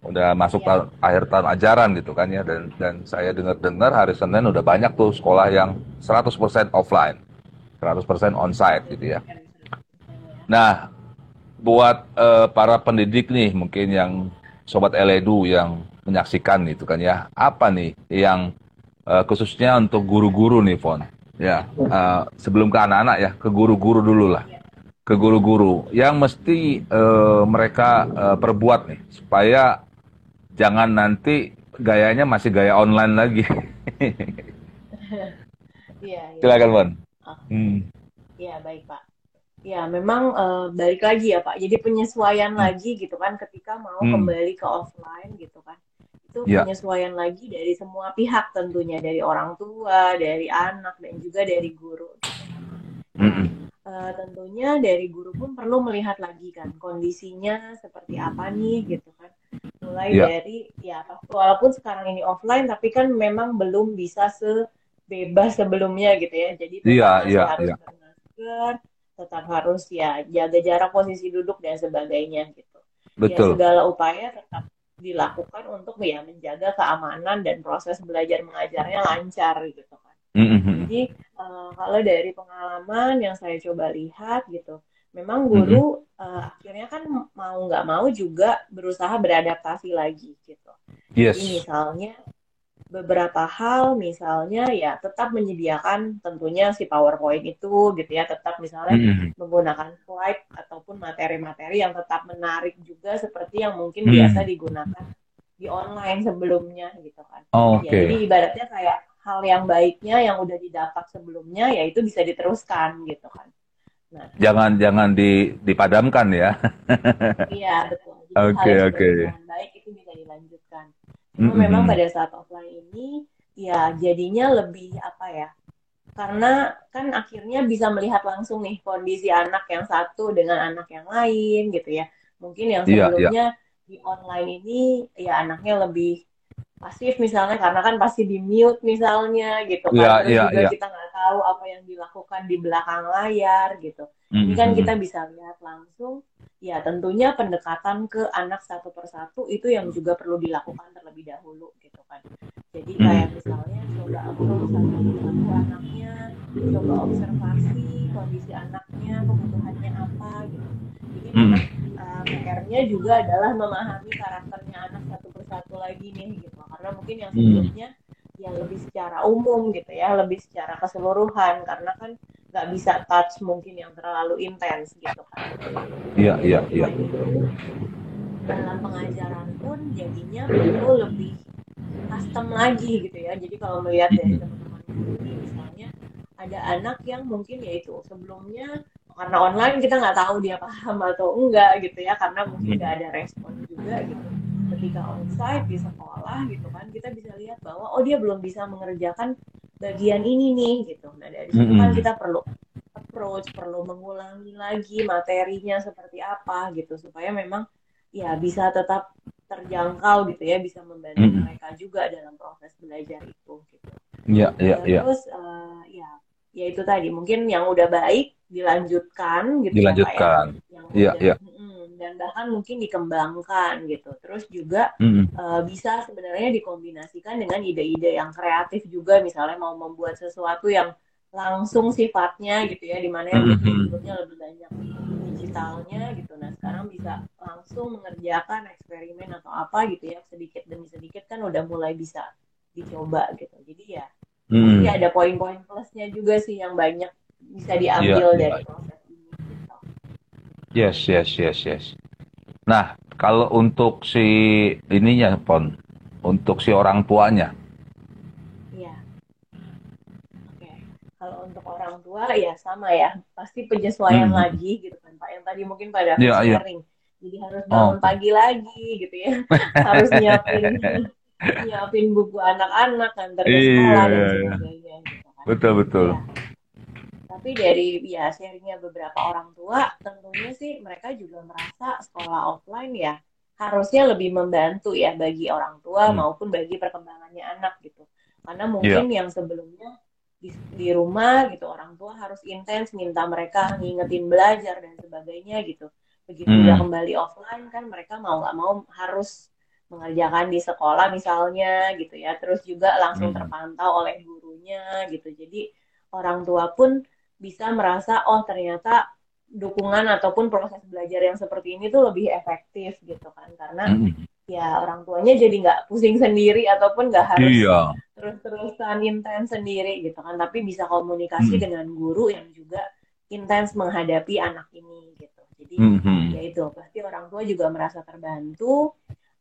Speaker 1: udah masuk ya. tahun, akhir tahun ajaran gitu kan ya, dan dan saya dengar-dengar hari Senin udah banyak tuh sekolah yang 100% offline, 100% onsite gitu ya. Nah, buat uh, para pendidik nih mungkin yang sobat Eledu yang menyaksikan itu kan ya, apa nih yang uh, khususnya untuk guru-guru nih Fon. Ya, uh, sebelum ke anak-anak ya, ke guru-guru dulu lah. ke guru-guru yang mesti uh, mereka uh, perbuat nih supaya jangan nanti gayanya masih gaya online lagi.
Speaker 2: Iya. ya.
Speaker 1: Silakan, Bon.
Speaker 2: Hmm. Iya, baik, Pak. Ya, memang uh, balik lagi ya, Pak. Jadi penyesuaian hmm. lagi gitu kan ketika mau hmm. kembali ke offline gitu kan. Itu ya. penyesuaian lagi dari semua pihak tentunya, dari orang tua, dari anak dan juga dari guru. Gitu. Hmm. Uh, tentunya dari guru pun perlu melihat lagi kan kondisinya seperti apa nih gitu kan mulai ya. dari ya walaupun sekarang ini offline tapi kan memang belum bisa sebebas sebelumnya gitu ya jadi
Speaker 1: ya, ya,
Speaker 2: harus ya. bermasker tetap harus ya jaga jarak posisi duduk dan sebagainya gitu ya,
Speaker 1: Betul.
Speaker 2: ya segala upaya tetap dilakukan untuk ya menjaga keamanan dan proses belajar mengajarnya lancar gitu kan
Speaker 1: mm-hmm.
Speaker 2: jadi uh, kalau dari pengalaman yang saya coba lihat gitu memang guru mm-hmm. uh, akhirnya kan mau nggak mau juga berusaha beradaptasi lagi gitu.
Speaker 1: Yes.
Speaker 2: Jadi misalnya beberapa hal misalnya ya tetap menyediakan tentunya si PowerPoint itu gitu ya tetap misalnya mm-hmm. menggunakan slide ataupun materi-materi yang tetap menarik juga seperti yang mungkin mm. biasa digunakan di online sebelumnya gitu kan.
Speaker 1: Oh, okay.
Speaker 2: ya, jadi ibaratnya kayak hal yang baiknya yang udah didapat sebelumnya ya itu bisa diteruskan gitu kan.
Speaker 1: Nah, jangan jangan di, dipadamkan ya.
Speaker 2: iya betul.
Speaker 1: Oke oke. Okay,
Speaker 2: Baik itu bisa dilanjutkan. Cuma mm -hmm. memang pada saat offline ini ya jadinya lebih apa ya? Karena kan akhirnya bisa melihat langsung nih kondisi anak yang satu dengan anak yang lain gitu ya. Mungkin yang iya, iya. sebelumnya yeah, yeah. di online ini ya anaknya lebih pasif misalnya karena kan pasti di mute misalnya gitu kan yeah, terus yeah, juga yeah. kita nggak tahu apa yang dilakukan di belakang layar gitu mm-hmm. ini kan mm-hmm. kita bisa lihat langsung ya tentunya pendekatan ke anak satu persatu itu yang juga perlu dilakukan terlebih dahulu gitu kan jadi mm-hmm. kayak misalnya coba satu satu anaknya coba observasi kondisi anaknya kebutuhannya apa gitu jadi mm-hmm. uh, PR-nya juga adalah memahami karakternya anak satu persatu lagi nih gitu karena mungkin yang hmm. sebelumnya hmm. yang lebih secara umum gitu ya lebih secara keseluruhan karena kan nggak bisa touch mungkin yang terlalu intens gitu kan
Speaker 1: iya iya iya
Speaker 2: dalam pengajaran pun jadinya perlu lebih custom lagi gitu ya. Jadi kalau melihat dari teman-teman ini misalnya ada anak yang mungkin yaitu sebelumnya karena online kita nggak tahu dia paham atau enggak gitu ya karena mungkin nggak ada respon juga gitu. Ketika onsite di sekolah gitu kan kita bisa lihat bahwa oh dia belum bisa mengerjakan bagian ini nih gitu. Nah dari situ kan kita perlu approach perlu mengulangi lagi materinya seperti apa gitu supaya memang ya bisa tetap terjangkau gitu ya bisa membantu mm-hmm. mereka juga dalam proses belajar itu gitu
Speaker 1: ya ya ya
Speaker 2: terus uh, ya ya itu tadi mungkin yang udah baik dilanjutkan gitu
Speaker 1: ya, dilanjutkan ya, ya, ya
Speaker 2: dan bahkan mungkin dikembangkan gitu. Terus juga mm-hmm. uh, bisa sebenarnya dikombinasikan dengan ide-ide yang kreatif juga, misalnya mau membuat sesuatu yang langsung sifatnya gitu ya, di mana yang mm-hmm. lebih banyak digitalnya gitu. Nah sekarang bisa langsung mengerjakan eksperimen atau apa gitu ya, sedikit demi sedikit kan udah mulai bisa dicoba gitu. Jadi ya, mm. ada poin-poin plusnya juga sih yang banyak bisa diambil yeah, dari proses
Speaker 1: Yes, yes, yes, yes. Nah, kalau untuk si ininya, Pon, untuk si orang tuanya.
Speaker 2: Iya. Oke. Kalau tua ya sama ya, pasti penyesuaian hmm. lagi gitu kan, Pak. Yang tadi mungkin pada ya, sharing. Ya. Jadi harus bangun oh. pagi lagi gitu ya. harus nyiapin nyiapin buku anak-anak, antar ke sekolah iya. dan sebagainya. Gitu kan.
Speaker 1: Betul, betul. Ya
Speaker 2: tapi dari ya sharingnya beberapa orang tua tentunya sih mereka juga merasa sekolah offline ya harusnya lebih membantu ya bagi orang tua hmm. maupun bagi perkembangannya anak gitu karena mungkin yeah. yang sebelumnya di, di rumah gitu orang tua harus intens minta mereka ngingetin belajar dan sebagainya gitu begitu hmm. udah kembali offline kan mereka mau nggak mau harus mengerjakan di sekolah misalnya gitu ya terus juga langsung hmm. terpantau oleh gurunya gitu jadi orang tua pun bisa merasa oh ternyata dukungan ataupun proses belajar yang seperti ini tuh lebih efektif gitu kan karena mm. ya orang tuanya jadi nggak pusing sendiri ataupun nggak harus iya. Terus-terusan intens sendiri gitu kan tapi bisa komunikasi mm. dengan guru yang juga intens menghadapi anak ini gitu. Jadi
Speaker 1: Mhm.
Speaker 2: ya itu pasti orang tua juga merasa terbantu,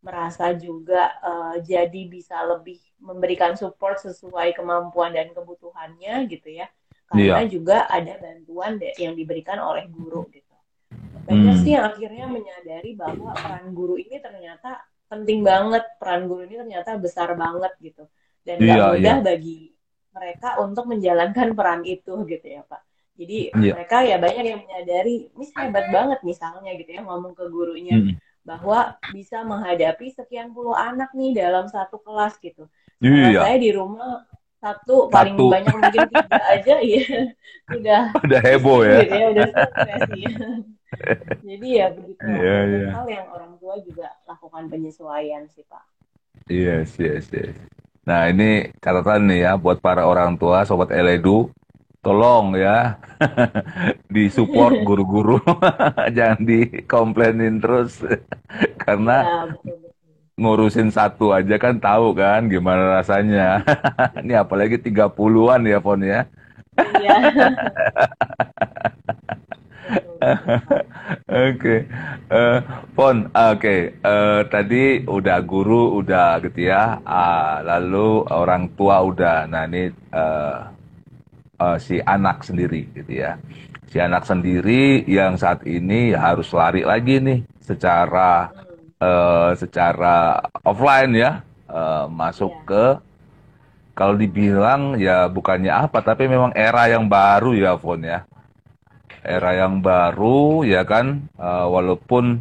Speaker 2: merasa juga eh, jadi bisa lebih memberikan support sesuai kemampuan dan kebutuhannya gitu ya. Karena
Speaker 1: Iya.
Speaker 2: juga ada bantuan yang diberikan oleh guru gitu. Banyak
Speaker 1: Hmm.
Speaker 2: sih yang akhirnya menyadari bahwa peran guru ini ternyata penting banget, peran guru ini ternyata besar banget gitu. Dan gak
Speaker 1: Iya,
Speaker 2: mudah
Speaker 1: iya.
Speaker 2: bagi mereka untuk menjalankan peran itu gitu ya Pak. Jadi
Speaker 1: Iya.
Speaker 2: mereka ya banyak yang menyadari, ini hebat banget misalnya gitu ya ngomong ke gurunya
Speaker 1: Mhm.
Speaker 2: bahwa bisa menghadapi sekian puluh anak nih dalam satu kelas gitu. Karena
Speaker 1: Iya.
Speaker 2: saya di rumah satu paling
Speaker 1: Satu.
Speaker 2: banyak mungkin tiga aja ya udah
Speaker 1: Udah heboh ya.
Speaker 2: gitu ya udah stres ya. Jadi ya begitu
Speaker 1: Iya,
Speaker 2: banyak
Speaker 1: iya.
Speaker 2: hal yang orang tua juga lakukan penyesuaian sih Pak.
Speaker 1: Yes, yes, yes. Nah, ini catatan nih ya buat para orang tua, sobat Eledu, tolong ya disupport guru-guru, jangan dikomplainin terus karena
Speaker 2: Ya
Speaker 1: ngurusin satu aja kan tahu kan gimana rasanya. Ini apalagi 30-an ya, Pon ya.
Speaker 2: Iya.
Speaker 1: Oke, Eh, Pon, oke, Eh, tadi udah guru udah gitu ya, Ah, lalu orang tua udah, nah ini eh, eh, si anak sendiri gitu ya, si anak sendiri yang saat ini harus lari lagi nih secara eh, secara offline ya, eh, masuk
Speaker 2: Iya.
Speaker 1: ke kalau dibilang ya bukannya apa, tapi memang era yang baru ya, Pon ya era yang baru ya kan? Eh, walaupun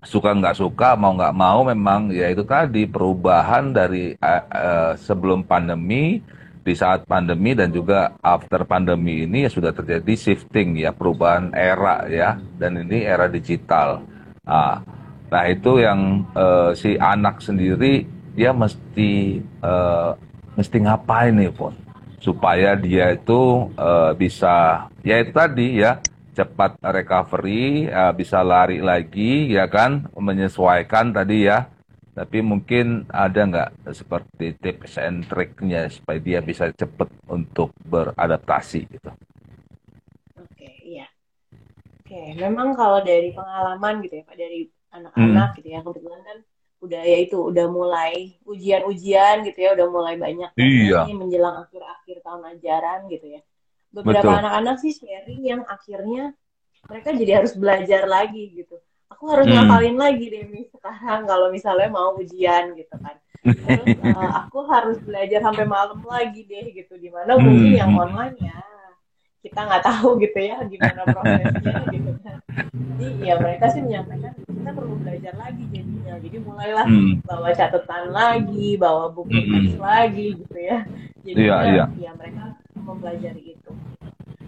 Speaker 1: suka nggak suka mau nggak mau memang ya itu tadi perubahan dari eh, eh, sebelum pandemi di saat pandemi dan juga after pandemi ini ya sudah terjadi shifting ya perubahan era ya. Dan ini era digital. Nah, nah itu yang eh, si anak sendiri dia mesti eh, mesti ngapain nih Pon supaya dia itu eh, bisa ya itu tadi ya cepat recovery eh, bisa lari lagi ya kan menyesuaikan tadi ya. Tapi mungkin ada nggak seperti tips and triknya supaya dia bisa cepat untuk beradaptasi gitu?
Speaker 2: Oke, iya. Oke, memang kalau dari pengalaman gitu ya Pak, dari
Speaker 1: hmm.
Speaker 2: anak-anak gitu ya, kebetulan kan udah ya itu udah mulai ujian-ujian gitu ya, udah mulai banyak
Speaker 1: iya
Speaker 2: nih menjelang akhir-akhir tahun ajaran gitu ya. Beberapa anak-anak sih sharing yang akhirnya mereka jadi harus belajar lagi gitu. Aku harus
Speaker 1: hmm
Speaker 2: ngapalin lagi deh nih sekarang kalau misalnya mau ujian gitu kan. Terus eh, aku harus belajar sampai malam lagi deh gitu. Di mana mungkin yang
Speaker 1: hmm
Speaker 2: online ya kita nggak tahu gitu ya gimana prosesnya gitu kan. Jadi ya mereka sih menyampaikan kita perlu belajar lagi jadinya. Jadi mulailah
Speaker 1: hmm
Speaker 2: bawa catatan lagi, bawa buku
Speaker 1: hmm
Speaker 2: teks lagi gitu ya.
Speaker 1: iya
Speaker 2: Jadinya
Speaker 1: iya
Speaker 2: ya mereka mempelajari itu.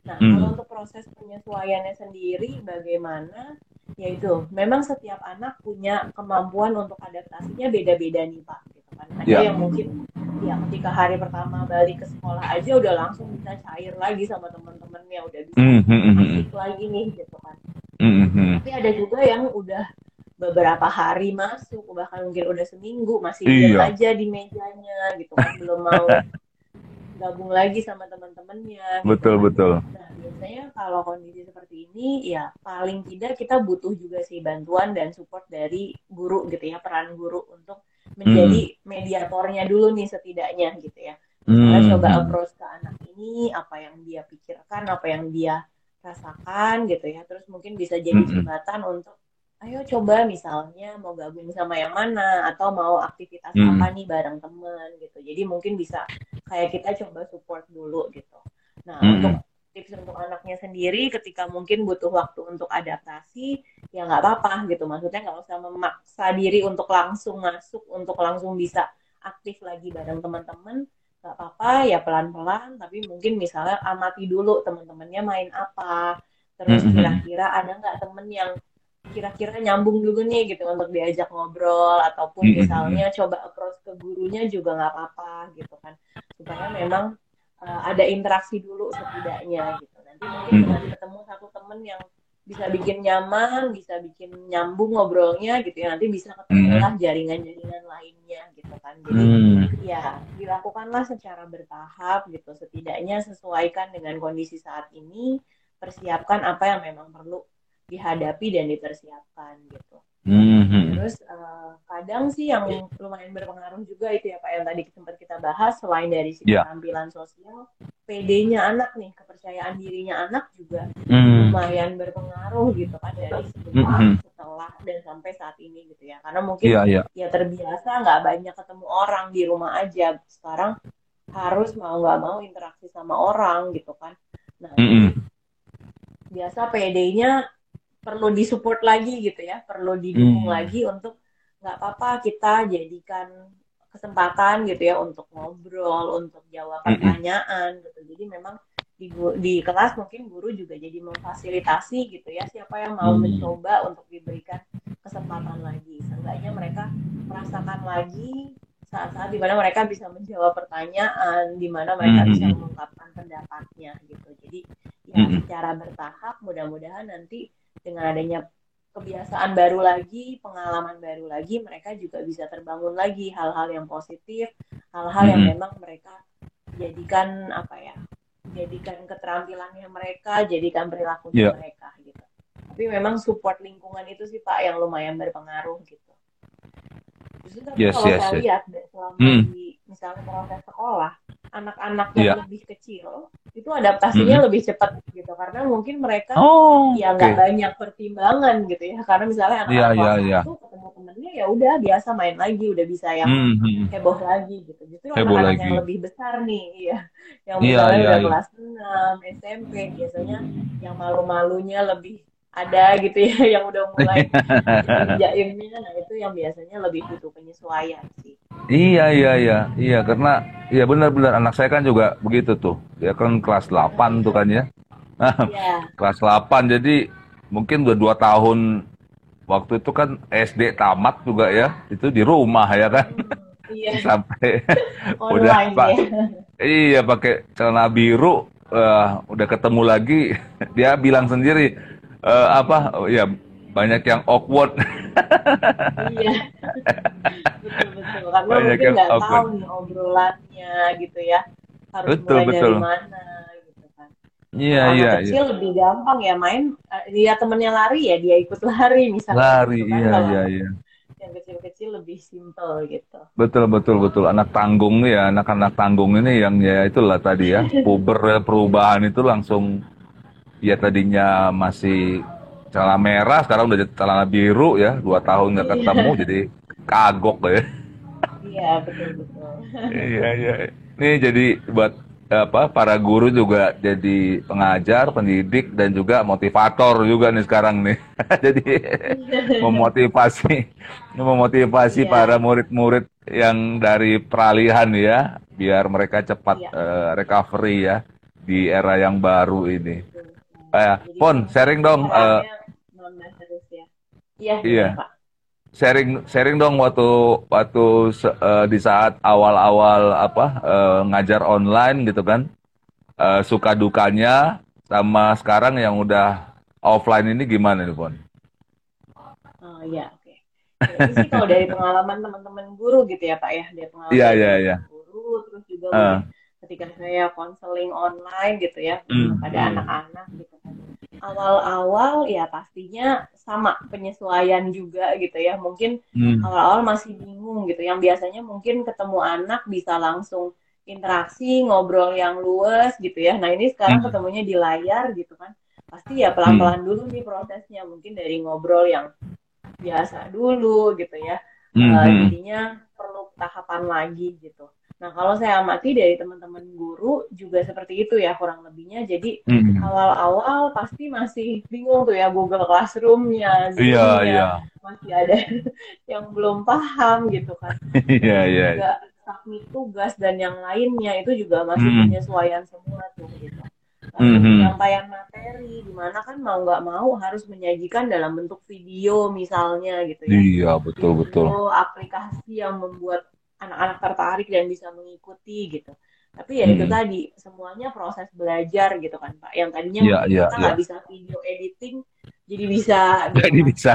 Speaker 2: Nah,
Speaker 1: hmm
Speaker 2: kalau untuk proses penyesuaiannya sendiri bagaimana? Yaitu memang setiap anak punya kemampuan untuk adaptasinya beda-beda nih Pak. Gitu. Ada
Speaker 1: ya
Speaker 2: yang mungkin ya ketika hari pertama balik ke sekolah aja udah langsung bisa cair lagi sama teman-temannya, udah bisa
Speaker 1: hmm hmm hmm hmm
Speaker 2: asik lagi nih gitu kan.
Speaker 1: hmm hmm.
Speaker 2: Tapi ada juga yang udah beberapa hari masuk, bahkan mungkin udah seminggu masih
Speaker 1: iya
Speaker 2: aja di mejanya gitu kan, belum mau gabung lagi sama teman-temannya gitu
Speaker 1: betul
Speaker 2: kan.
Speaker 1: betul
Speaker 2: Nah, biasanya kalau kondisi seperti ini ya paling tidak kita butuh juga sih bantuan dan support dari guru gitu ya, peran guru untuk
Speaker 1: hmm
Speaker 2: menjadi mediatornya dulu nih setidaknya gitu ya.
Speaker 1: Hmm
Speaker 2: coba
Speaker 1: hmm
Speaker 2: approach ke anak ini, apa yang dia pikirkan, apa yang dia rasakan gitu ya. Terus mungkin bisa jadi
Speaker 1: hmm hmm
Speaker 2: jembatan untuk ayo coba misalnya mau gabung sama yang mana atau mau aktivitas
Speaker 1: hmm
Speaker 2: apa nih bareng temen gitu. Jadi mungkin bisa kayak kita coba support dulu gitu. Nah,
Speaker 1: hmm
Speaker 2: untuk tips untuk anaknya sendiri ketika mungkin butuh waktu untuk adaptasi ya nggak apa-apa gitu. Maksudnya nggak usah memaksa diri untuk langsung masuk untuk langsung bisa aktif lagi bareng teman-teman. Nggak apa-apa ya pelan-pelan tapi mungkin misalnya amati dulu teman-temannya main apa. Terus
Speaker 1: hmm hmm
Speaker 2: kira-kira ada nggak temen yang kira-kira nyambung dulu nih gitu untuk diajak ngobrol ataupun
Speaker 1: hmm hmm
Speaker 2: misalnya coba approach ke gurunya juga nggak apa-apa gitu kan. Supaya memang uh, ada interaksi dulu setidaknya gitu. Nanti mungkin
Speaker 1: hmm.
Speaker 2: dengan ketemu satu temen yang bisa bikin nyaman bisa bikin nyambung ngobrolnya gitu ya nanti bisa
Speaker 1: hmm.
Speaker 2: ketemulah jaringan-jaringan lainnya gitu kan. Jadi
Speaker 1: hmm.
Speaker 2: ya dilakukanlah secara bertahap gitu. Setidaknya sesuaikan dengan kondisi saat ini mempersiapkan apa yang memang perlu dihadapi dan dipersiapkan gitu.
Speaker 1: Mhm.
Speaker 2: Terus uh, kadang sih yang lumayan berpengaruh juga itu ya Pak yang tadi sempat kita bahas selain dari segi
Speaker 1: Ya.
Speaker 2: tampilan sosial, PD-nya anak nih, kepercayaan dirinya anak juga
Speaker 1: Hmm.
Speaker 2: lumayan berpengaruh gitu kan dari sebelum,
Speaker 1: Mhm.
Speaker 2: setelah dan sampai saat ini gitu ya. Karena mungkin
Speaker 1: Iya, iya.
Speaker 2: ya terbiasa nggak banyak ketemu orang di rumah aja. Sekarang harus mau nggak mau interaksi sama orang gitu kan. Nah,
Speaker 1: Mhm.
Speaker 2: biasa PD-nya perlu disupport lagi gitu ya, perlu didukung
Speaker 1: Hmm.
Speaker 2: lagi untuk nggak apa-apa kita jadikan kesempatan gitu ya untuk ngobrol, untuk jawab pertanyaan gitu. Jadi memang di, di kelas mungkin guru juga jadi memfasilitasi gitu ya siapa yang mau
Speaker 1: Hmm.
Speaker 2: mencoba untuk diberikan kesempatan lagi. Seenggaknya mereka merasakan lagi saat-saat di mana mereka bisa menjawab pertanyaan, di mana mereka
Speaker 1: Hmm,
Speaker 2: bisa mengungkapkan pendapatnya gitu. Jadi ya secara bertahap mudah-mudahan nanti dengan adanya kebiasaan baru lagi, pengalaman baru lagi, mereka juga bisa terbangun lagi hal-hal yang positif, hal-hal yang
Speaker 1: Mm-mm.
Speaker 2: memang mereka jadikan apa ya, jadikan keterampilannya mereka, jadikan perilakunya
Speaker 1: Iya.
Speaker 2: mereka gitu. Tapi memang support lingkungan itu sih Pak yang lumayan berpengaruh gitu. Justru tapi
Speaker 1: Yes,
Speaker 2: kalau
Speaker 1: yes,
Speaker 2: saya
Speaker 1: yes.
Speaker 2: lihat selama
Speaker 1: Hmm.
Speaker 2: di misalnya proses sekolah, anak-anak yang
Speaker 1: Iya.
Speaker 2: lebih kecil itu adaptasinya lebih cepat gitu karena mungkin mereka
Speaker 1: Oh,
Speaker 2: ya nggak banyak pertimbangan gitu ya karena misalnya
Speaker 1: Iya,
Speaker 2: anak-anak
Speaker 1: iya,
Speaker 2: kelas
Speaker 1: iya.
Speaker 2: satu ketemu temennya ya udah biasa main lagi udah bisa yang
Speaker 1: Mhm.
Speaker 2: heboh lagi gitu justru anak-anak
Speaker 1: lagi.
Speaker 2: yang lebih besar nih iya yang
Speaker 1: Iya,
Speaker 2: misalnya
Speaker 1: iya,
Speaker 2: udah
Speaker 1: iya.
Speaker 2: kelas 6 SMP biasanya yang malu-malunya lebih ada gitu ya yang udah mulai jaimnya nah itu yang biasanya lebih butuh penyesuaian sih
Speaker 1: Iya, iya, iya. Iya, karena iya benar-benar anak saya kan juga begitu tuh. Dia kan kelas 8 tuh kan ya.
Speaker 2: Iya
Speaker 1: kelas 8 jadi mungkin udah dua tahun waktu itu kan SD tamat juga ya. Itu di rumah ya kan.
Speaker 2: Hmm, iya
Speaker 1: Sampai udah
Speaker 2: online
Speaker 1: Pak.
Speaker 2: ya
Speaker 1: Iya pakai celana biru eh, udah ketemu lagi dia bilang sendiri eh, apa? Oh, ya banyak yang awkward.
Speaker 2: Iya. Betul betul karena
Speaker 1: Banyak
Speaker 2: mungkin nggak tahu nih obrolannya gitu ya. Harus
Speaker 1: Betul,
Speaker 2: mulai
Speaker 1: betul.
Speaker 2: dari mana gitu kan.
Speaker 1: Iya iya
Speaker 2: anak
Speaker 1: iya
Speaker 2: kecil lebih gampang ya main eh, dia temennya lari ya dia ikut lari misalnya
Speaker 1: lari
Speaker 2: gitu kan.
Speaker 1: iya iya iya.
Speaker 2: yang kecil-kecil lebih simple gitu.
Speaker 1: Betul betul betul. Anak tanggung ya anak-anak tanggung ini yang ya itulah tadi ya puber perubahan itu langsung ya tadinya masih celana merah sekarang udah jadi celana biru ya dua tahun nggak
Speaker 2: Iya.
Speaker 1: ketemu jadi kagok ya
Speaker 2: iya betul betul
Speaker 1: Iya, iya. Ini jadi buat apa para guru juga jadi pengajar, pendidik dan juga motivator juga nih sekarang nih. jadi memotivasi memotivasi
Speaker 2: Iya.
Speaker 1: para murid-murid yang dari peralihan ya, biar mereka cepat
Speaker 2: Iya.
Speaker 1: eh, recovery ya di era yang baru ini. Eh, Pon, sharing dong eh,
Speaker 2: ya iya
Speaker 1: Iya.
Speaker 2: Pak
Speaker 1: sharing sharing dong waktu waktu eh, di saat awal-awal apa eh, ngajar online gitu kan Eh, suka dukanya sama sekarang yang udah offline ini gimana nih Pon?
Speaker 2: Oh iya, oke. Ini sih kalau dari pengalaman teman-teman guru gitu ya Pak ya, dari pengalaman
Speaker 1: iya,
Speaker 2: teman
Speaker 1: iya.
Speaker 2: guru, terus juga mungkin ketika saya konseling online gitu ya
Speaker 1: Hmm,
Speaker 2: pada
Speaker 1: hmm.
Speaker 2: anak-anak gitu kan. Awal-awal ya pastinya sama penyesuaian juga gitu ya. Mungkin
Speaker 1: Hmm.
Speaker 2: awal-awal masih bingung gitu. Yang biasanya mungkin ketemu anak bisa langsung interaksi, ngobrol yang luas gitu ya. Nah ini sekarang
Speaker 1: Hmm.
Speaker 2: ketemunya di layar gitu kan. Pasti ya pelan-pelan dulu nih prosesnya. Mungkin dari ngobrol yang biasa dulu gitu ya.
Speaker 1: Hmm, hmm.
Speaker 2: jadinya perlu tahapan lagi gitu. Nah kalau saya amati dari teman-teman guru juga seperti itu ya kurang lebihnya. Jadi
Speaker 1: Hmm.
Speaker 2: awal-awal pasti masih bingung tuh ya Google Classroom-nya,
Speaker 1: Iya, iya.
Speaker 2: masih ada yang belum paham gitu kan.
Speaker 1: Iya, iya.
Speaker 2: Juga submit tugas dan yang lainnya itu juga masih
Speaker 1: Hmm.
Speaker 2: penyesuaian semua tuh gitu. Lalu
Speaker 1: Hmm, hmm.
Speaker 2: penyampaian materi, di mana kan mau nggak mau harus menyajikan dalam bentuk video misalnya gitu ya.
Speaker 1: Iya, betul, betul.
Speaker 2: Video, aplikasi yang membuat anak-anak tertarik dan bisa mengikuti gitu. Tapi ya itu
Speaker 1: Hmm.
Speaker 2: tadi semuanya proses belajar gitu kan Pak. Yang tadinya
Speaker 1: Iya,
Speaker 2: mungkin
Speaker 1: iya,
Speaker 2: kita
Speaker 1: iya.
Speaker 2: nggak bisa video editing, jadi bisa gitu
Speaker 1: Jadi
Speaker 2: kan.
Speaker 1: bisa.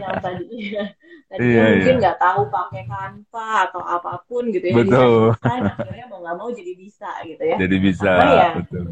Speaker 2: Yang tadi tadinya
Speaker 1: Iya,
Speaker 2: mungkin
Speaker 1: iya.
Speaker 2: nggak tahu pakai Canva atau apa pun gitu ya.
Speaker 1: Betul.
Speaker 2: Desain akhirnya mau nggak mau jadi bisa gitu ya.
Speaker 1: Jadi bisa,
Speaker 2: ya?
Speaker 1: betul.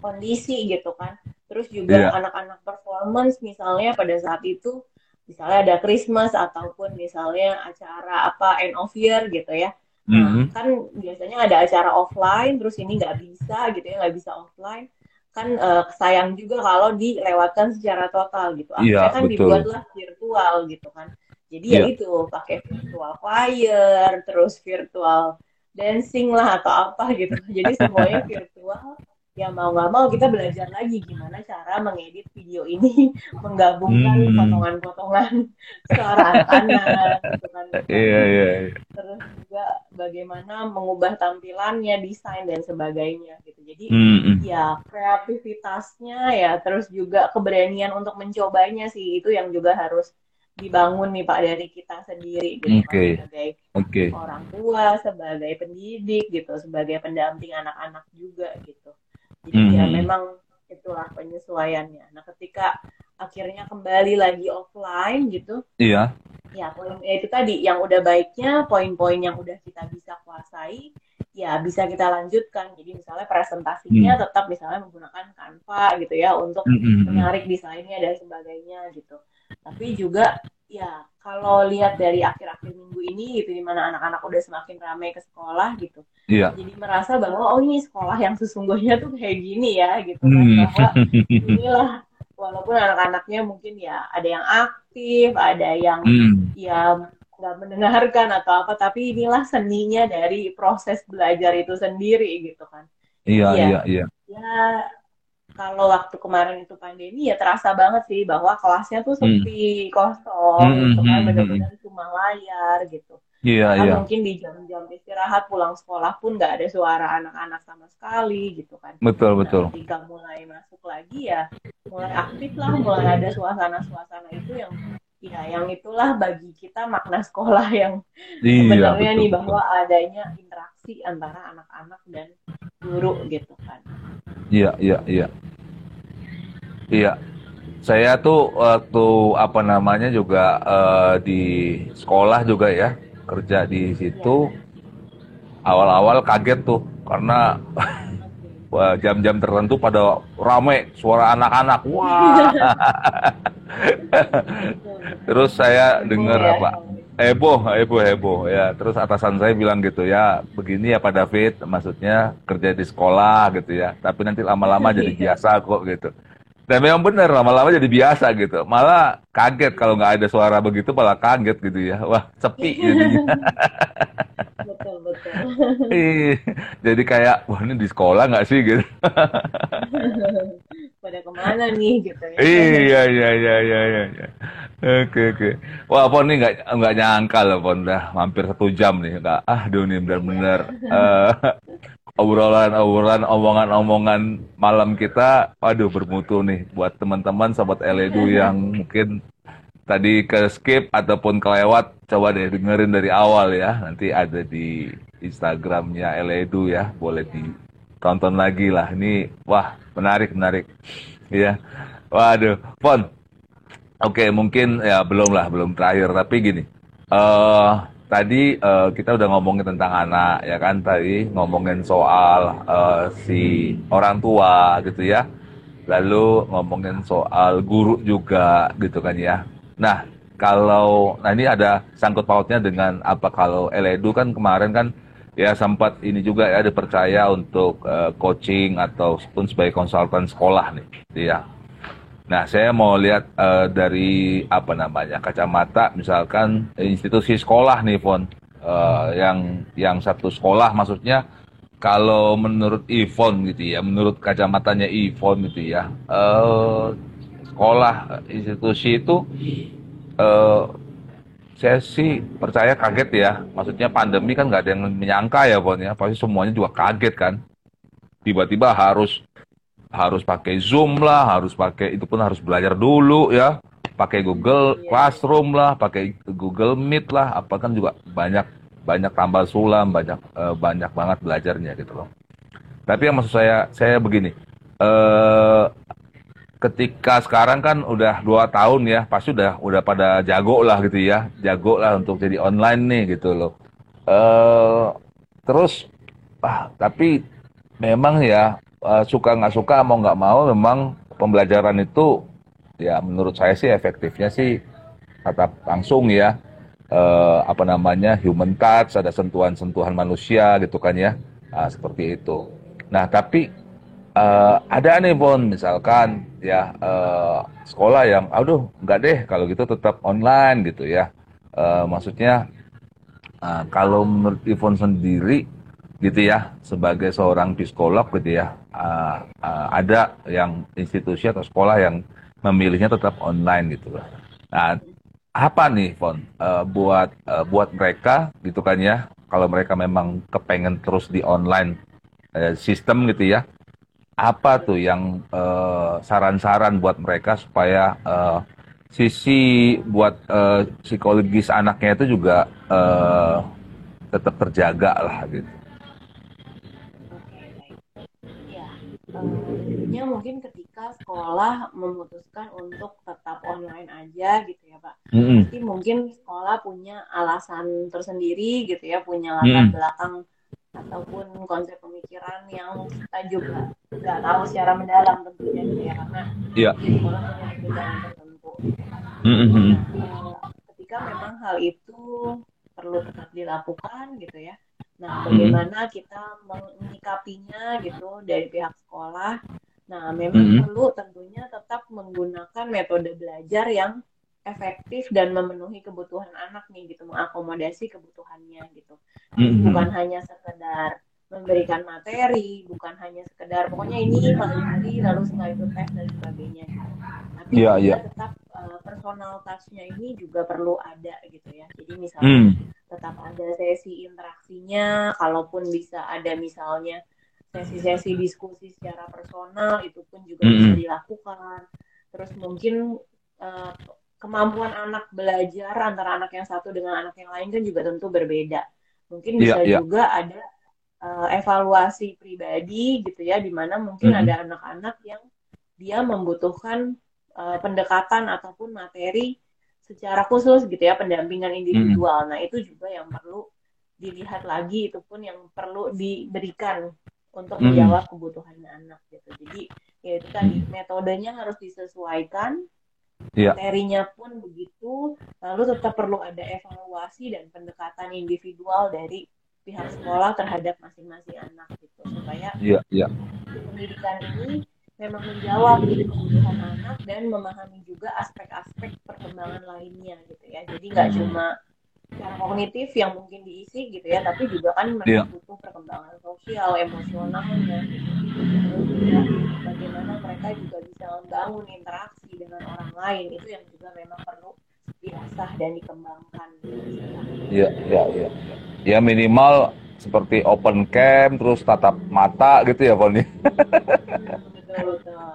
Speaker 2: Kondisi gitu kan. Terus juga anak-anak performance misalnya pada saat itu misalnya ada Christmas ataupun misalnya acara apa end of year gitu ya. Nah, mm -hmm. kan biasanya ada acara offline, terus ini nggak bisa gitu ya, nggak bisa offline. Kan uh, sayang juga kalau dilewatkan secara total gitu. Akhirnya ya, kan betul. dibuatlah virtual gitu kan. Jadi ya, ya itu pakai virtual choir, terus virtual dancing lah atau apa gitu. Jadi semuanya virtual ya mau nggak mau kita belajar lagi gimana cara mengedit video ini menggabungkan hmm. potongan-potongan suara anak-anak gitu kan
Speaker 1: iya, iya, iya.
Speaker 2: terus juga bagaimana mengubah tampilannya desain dan sebagainya gitu jadi hmm. hmm. ya kreativitasnya ya terus juga keberanian untuk mencobanya sih itu yang juga harus dibangun nih Pak dari kita sendiri gitu
Speaker 1: okay.
Speaker 2: sebagai
Speaker 1: okay.
Speaker 2: orang tua, sebagai pendidik gitu, sebagai pendamping anak-anak juga gitu. Jadi hmm. ya memang itulah penyesuaiannya. Nah, ketika akhirnya kembali lagi offline gitu.
Speaker 1: Iya.
Speaker 2: Ya, poin ya itu tadi yang udah baiknya poin-poin yang udah kita bisa kuasai ya bisa kita lanjutkan. Jadi misalnya presentasinya hmm. tetap misalnya menggunakan Canva gitu ya untuk hmm. hmm, hmm. menarik desainnya dan sebagainya gitu. Tapi juga ya kalau lihat dari akhir-akhir minggu ini gitu di mana anak-anak udah semakin ramai ke sekolah gitu
Speaker 1: iya.
Speaker 2: jadi merasa bahwa oh ini sekolah yang sesungguhnya tuh kayak gini ya gitu kan hmm. bahwa inilah walaupun anak-anaknya mungkin ya ada yang aktif ada yang hmm. ya nggak mendengarkan atau apa tapi inilah seninya dari proses belajar itu sendiri gitu kan
Speaker 1: iya ya, iya iya
Speaker 2: ya kalau waktu kemarin itu pandemi ya terasa banget sih bahwa kelasnya tuh sepi, hmm. kosong, hmm, gitu kan, hmm, benar-benar hmm. cuma layar gitu.
Speaker 1: Iya,
Speaker 2: yeah,
Speaker 1: iya.
Speaker 2: mungkin di jam-jam istirahat pulang sekolah pun nggak ada suara anak-anak sama sekali gitu kan.
Speaker 1: Betul, nah, betul.
Speaker 2: Ketika mulai masuk lagi ya mulai aktif lah, mulai ada suasana-suasana itu yang ya yang itulah bagi kita makna sekolah yang iya, sebenarnya nih bahwa adanya interaksi antara anak-anak dan guru gitu kan.
Speaker 1: Iya, iya, iya. Iya. Saya tuh waktu apa namanya juga uh, di sekolah juga ya, kerja di situ. Awal-awal kaget tuh karena jam-jam tertentu pada rame suara anak-anak. Wah. Terus saya dengar ya. apa? Heboh, heboh, heboh ya. Terus atasan saya bilang gitu ya, begini ya Pak David, maksudnya kerja di sekolah gitu ya. Tapi nanti lama-lama jadi biasa kok gitu. Dan memang benar lama-lama jadi biasa gitu. Malah kaget kalau nggak ada suara begitu, malah kaget gitu ya. Wah sepi jadinya.
Speaker 2: betul betul.
Speaker 1: jadi kayak wah ini di sekolah nggak sih gitu.
Speaker 2: Pada ke mana nih gitu ya?
Speaker 1: Iya iya iya iya iya. Oke oke. Wah Pon ini nggak nggak nyangka loh Pon udah hampir satu jam nih nggak. Ah dunia benar-benar uh, obrolan-obrolan omongan-omongan malam kita. Waduh bermutu nih buat teman-teman sobat Eledu yang mungkin tadi ke skip ataupun kelewat. Coba deh dengerin dari awal ya. Nanti ada di Instagramnya Eledu ya. Boleh ditonton lagi lah. Ini wah menarik menarik. Iya. Waduh, Pon, Oke, okay, mungkin ya belum lah, belum terakhir. Tapi gini, uh, tadi uh, kita udah ngomongin tentang anak, ya kan? Tadi ngomongin soal uh, si orang tua, gitu ya. Lalu ngomongin soal guru juga, gitu kan ya. Nah, kalau, nah ini ada sangkut pautnya dengan apa kalau Eledu kan kemarin kan ya sempat ini juga ya dipercaya untuk uh, coaching ataupun sebagai konsultan sekolah nih, gitu ya. Nah, saya mau lihat uh, dari apa namanya kacamata, misalkan institusi sekolah nih, Fon, uh, yang yang satu sekolah, maksudnya kalau menurut Ivon gitu ya, menurut kacamatanya Ivon gitu ya, uh, sekolah institusi itu, uh, saya sih percaya kaget ya, maksudnya pandemi kan nggak ada yang menyangka ya, Fon ya, pasti semuanya juga kaget kan, tiba-tiba harus harus pakai Zoom lah, harus pakai itu pun harus belajar dulu ya, pakai Google iya. Classroom lah, pakai Google Meet lah, apa kan juga banyak banyak tambal sulam, banyak uh, banyak banget belajarnya gitu loh. Tapi yang maksud saya saya begini, uh, ketika sekarang kan udah dua tahun ya, pasti udah udah pada jago lah gitu ya, jago lah untuk jadi online nih gitu loh. Uh, terus, ah tapi memang ya uh, suka nggak suka mau nggak mau memang pembelajaran itu ya menurut saya sih efektifnya sih tetap langsung ya. Uh, apa namanya human touch ada sentuhan-sentuhan manusia gitu kan ya. Nah, seperti itu. Nah tapi uh, ada nih Bon. Misalkan ya uh, sekolah yang aduh nggak deh kalau gitu tetap online gitu ya. Uh, maksudnya uh, kalau menurut Ivon sendiri gitu ya sebagai seorang psikolog gitu ya uh, uh, ada yang institusi atau sekolah yang memilihnya tetap online gitu Nah, apa nih, Fon, uh, buat uh, buat mereka gitu kan ya, kalau mereka memang kepengen terus di online uh, sistem gitu ya, apa tuh yang saran-saran uh, buat mereka supaya uh, sisi buat uh, psikologis anaknya itu juga uh, tetap terjaga lah gitu.
Speaker 2: tentunya mungkin ketika sekolah memutuskan untuk tetap online aja gitu ya Pak. Mm-hmm. Jadi mungkin sekolah punya alasan tersendiri gitu ya, punya latar mm. belakang ataupun konsep pemikiran yang kita juga nggak tahu secara mendalam tentunya gitu ya karena yeah. sekolah punya kebijakan tertentu. Mm-hmm. Nah, ketika memang hal itu perlu tetap dilakukan gitu ya. Nah, bagaimana kita menyikapinya gitu dari pihak sekolah Nah, memang mm -hmm. perlu tentunya tetap menggunakan metode belajar yang efektif dan memenuhi kebutuhan anak nih gitu, mengakomodasi kebutuhannya gitu. Mm -hmm. Bukan hanya sekedar memberikan materi, bukan hanya sekedar pokoknya ini materi lalu setelah itu tes dan sebagainya. Gitu. Tapi yeah, yeah. tetap uh, personal touch-nya ini juga perlu ada gitu ya. Jadi misalnya mm. tetap ada sesi interaksinya, kalaupun bisa ada misalnya sesi-sesi diskusi secara personal itu pun juga mm -hmm. bisa dilakukan. Terus mungkin uh, kemampuan anak belajar antara anak yang satu dengan anak yang lain kan juga tentu berbeda. Mungkin iya, bisa yeah, yeah. juga ada uh, evaluasi pribadi gitu ya, di mana mungkin mm -hmm. ada anak-anak yang dia membutuhkan uh, pendekatan ataupun materi secara khusus gitu ya, pendampingan individual. Mm -hmm. Nah itu juga yang perlu dilihat lagi, itu pun yang perlu diberikan untuk hmm. menjawab kebutuhan anak gitu. Jadi ya itu tadi hmm. metodenya harus disesuaikan, yeah. materinya pun begitu, lalu tetap perlu ada evaluasi dan pendekatan individual dari pihak sekolah terhadap masing-masing anak gitu supaya yeah, yeah. pendidikan ini memang menjawab gitu, kebutuhan anak dan memahami juga aspek-aspek perkembangan lainnya gitu ya. Jadi nggak hmm. cuma secara kognitif yang mungkin diisi gitu ya tapi juga kan mereka yeah. butuh perkembangan sosial emosionalnya terus juga bagaimana mereka juga bisa membangun interaksi dengan orang lain itu yang juga memang perlu diasah dan dikembangkan.
Speaker 1: Iya iya iya. Ya minimal seperti open cam terus tatap mata gitu ya Poni betul betul.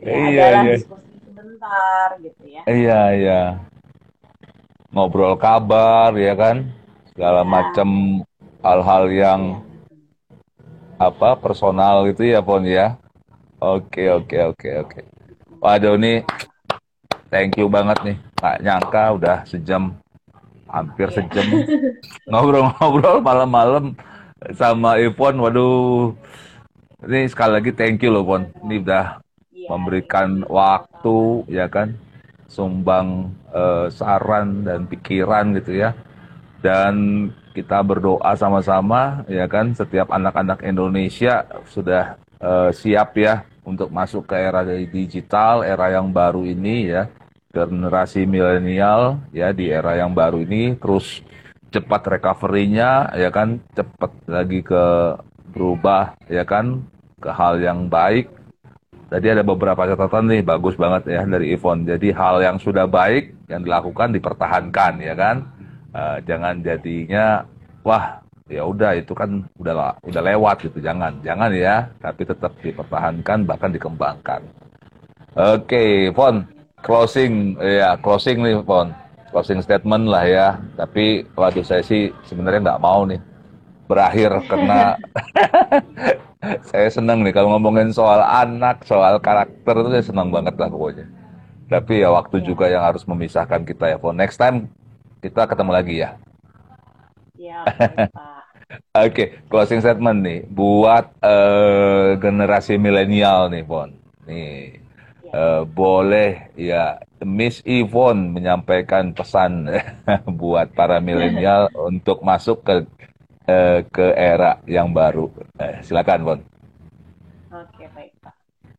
Speaker 1: Ya, iya iya. diskusi sebentar gitu ya. Iya iya ngobrol kabar ya kan? Segala macam hal-hal yang apa personal gitu ya Pon ya? Oke oke oke oke. Waduh nih thank you banget nih. Nggak nyangka udah sejam hampir sejam ngobrol-ngobrol malam-malam sama Ipon waduh. Ini sekali lagi thank you loh Pon. Ini udah iya. memberikan waktu ya kan sumbang uh, saran dan pikiran gitu ya. Dan kita berdoa sama-sama ya kan setiap anak-anak Indonesia sudah uh, siap ya untuk masuk ke era digital, era yang baru ini ya. Generasi milenial ya di era yang baru ini terus cepat recovery-nya ya kan, cepat lagi ke berubah ya kan ke hal yang baik Tadi ada beberapa catatan nih bagus banget ya dari Ivon. Jadi hal yang sudah baik yang dilakukan dipertahankan ya kan. Uh, jangan jadinya wah ya udah itu kan udah udah lewat gitu jangan jangan ya tapi tetap dipertahankan bahkan dikembangkan. Oke, okay, closing ya closing nih Fon closing statement lah ya. Tapi waduh saya sih sebenarnya nggak mau nih berakhir karena saya senang nih kalau ngomongin soal anak, soal karakter itu saya senang banget lah pokoknya. Tapi ya waktu ya. juga yang harus memisahkan kita ya. For next time kita ketemu lagi ya. Iya, Oke, okay, closing statement nih buat uh, generasi milenial nih, Pon. Nih, uh, boleh ya Miss Yvonne menyampaikan pesan buat para milenial untuk masuk ke uh, ke era yang baru. Uh, silakan, Bon.
Speaker 2: Oke, baik Pak.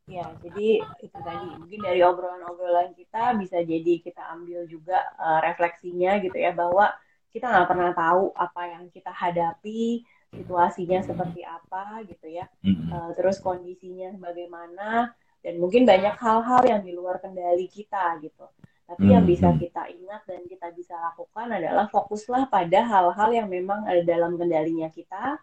Speaker 2: Ya, jadi itu tadi mungkin dari obrolan-obrolan kita bisa jadi kita ambil juga uh, refleksinya gitu ya bahwa kita nggak pernah tahu apa yang kita hadapi situasinya seperti apa gitu ya uh, terus kondisinya bagaimana dan mungkin banyak hal-hal yang di luar kendali kita gitu tapi yang bisa kita ingat dan kita bisa lakukan adalah fokuslah pada hal-hal yang memang ada dalam kendalinya kita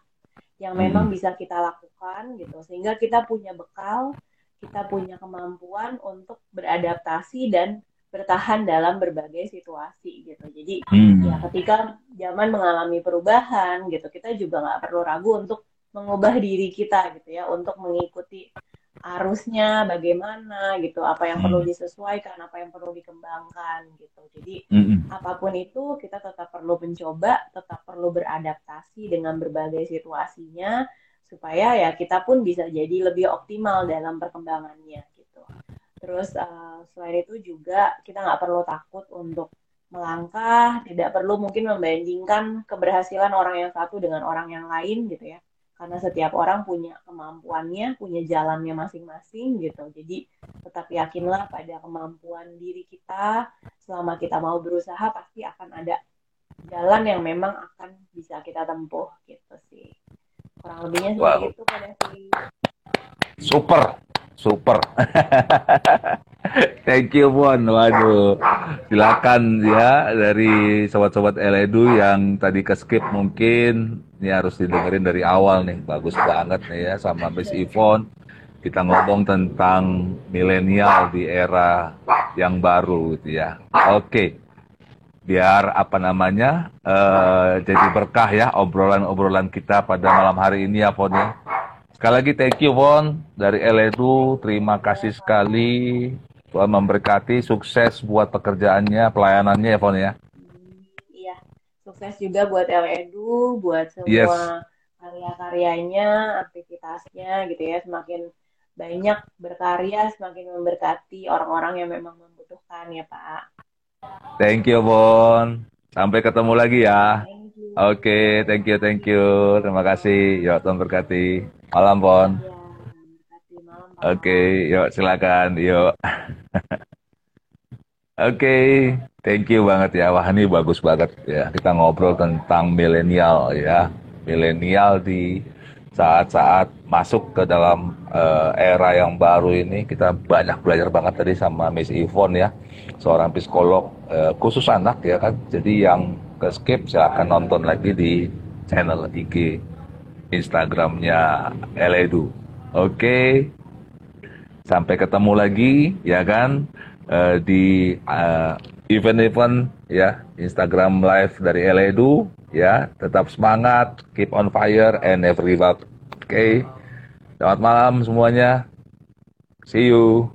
Speaker 2: yang memang bisa kita lakukan gitu sehingga kita punya bekal kita punya kemampuan untuk beradaptasi dan bertahan dalam berbagai situasi gitu. Jadi hmm. ya ketika zaman mengalami perubahan gitu, kita juga nggak perlu ragu untuk mengubah diri kita gitu ya, untuk mengikuti arusnya bagaimana gitu, apa yang hmm. perlu disesuaikan, apa yang perlu dikembangkan gitu. Jadi hmm. apa pun itu kita tetap perlu mencoba, tetap perlu beradaptasi dengan berbagai situasinya supaya ya kita pun bisa jadi lebih optimal dalam perkembangannya gitu. Terus uh, selain itu juga kita nggak perlu takut untuk melangkah, tidak perlu mungkin membandingkan keberhasilan orang yang satu dengan orang yang lain gitu ya. Karena setiap orang punya kemampuannya, punya jalannya masing-masing gitu. Jadi tetap yakinlah pada kemampuan diri kita. Selama kita mau berusaha pasti akan ada jalan yang memang akan bisa kita tempuh gitu sih. Kurang lebihnya seperti wow. itu pada
Speaker 1: Super. Super. Thank you Bon. Waduh. Silakan ya dari sobat-sobat Eledu yang tadi ke skip mungkin ini harus didengerin dari awal nih. Bagus banget nih ya sama Miss Yvonne. Kita ngomong tentang milenial di era yang baru gitu ya. Oke. Biar apa namanya uh, jadi berkah ya obrolan-obrolan kita pada malam hari ini ya ya Sekali lagi thank you Von dari Eledu, terima kasih sekali. Tuhan memberkati, sukses buat pekerjaannya, pelayanannya ya Von ya.
Speaker 2: Iya, sukses juga buat Eledu, buat semua yes. karya-karyanya, aktivitasnya gitu ya, semakin banyak berkarya, semakin memberkati orang-orang yang memang membutuhkan ya Pak.
Speaker 1: Thank you Von. Sampai ketemu lagi ya. Oke, okay, thank you, thank you. Terima kasih. Yuk, Tuhan berkati. Malam, Pon. Ya, Oke, okay, yuk silakan, yuk. Oke, okay, thank you banget ya. Wah, ini bagus banget ya. Kita ngobrol tentang milenial ya. Milenial di saat-saat masuk ke dalam uh, era yang baru ini kita banyak belajar banget tadi sama Miss Yvonne ya seorang psikolog uh, khusus anak ya kan jadi yang ke skip silahkan nonton lagi di channel IG Instagramnya Eledu. Oke, sampai ketemu lagi ya kan uh, di eh, event-event ya Instagram live dari Eledu ya. Tetap semangat, keep on fire and never. Oke, selamat malam semuanya. See you.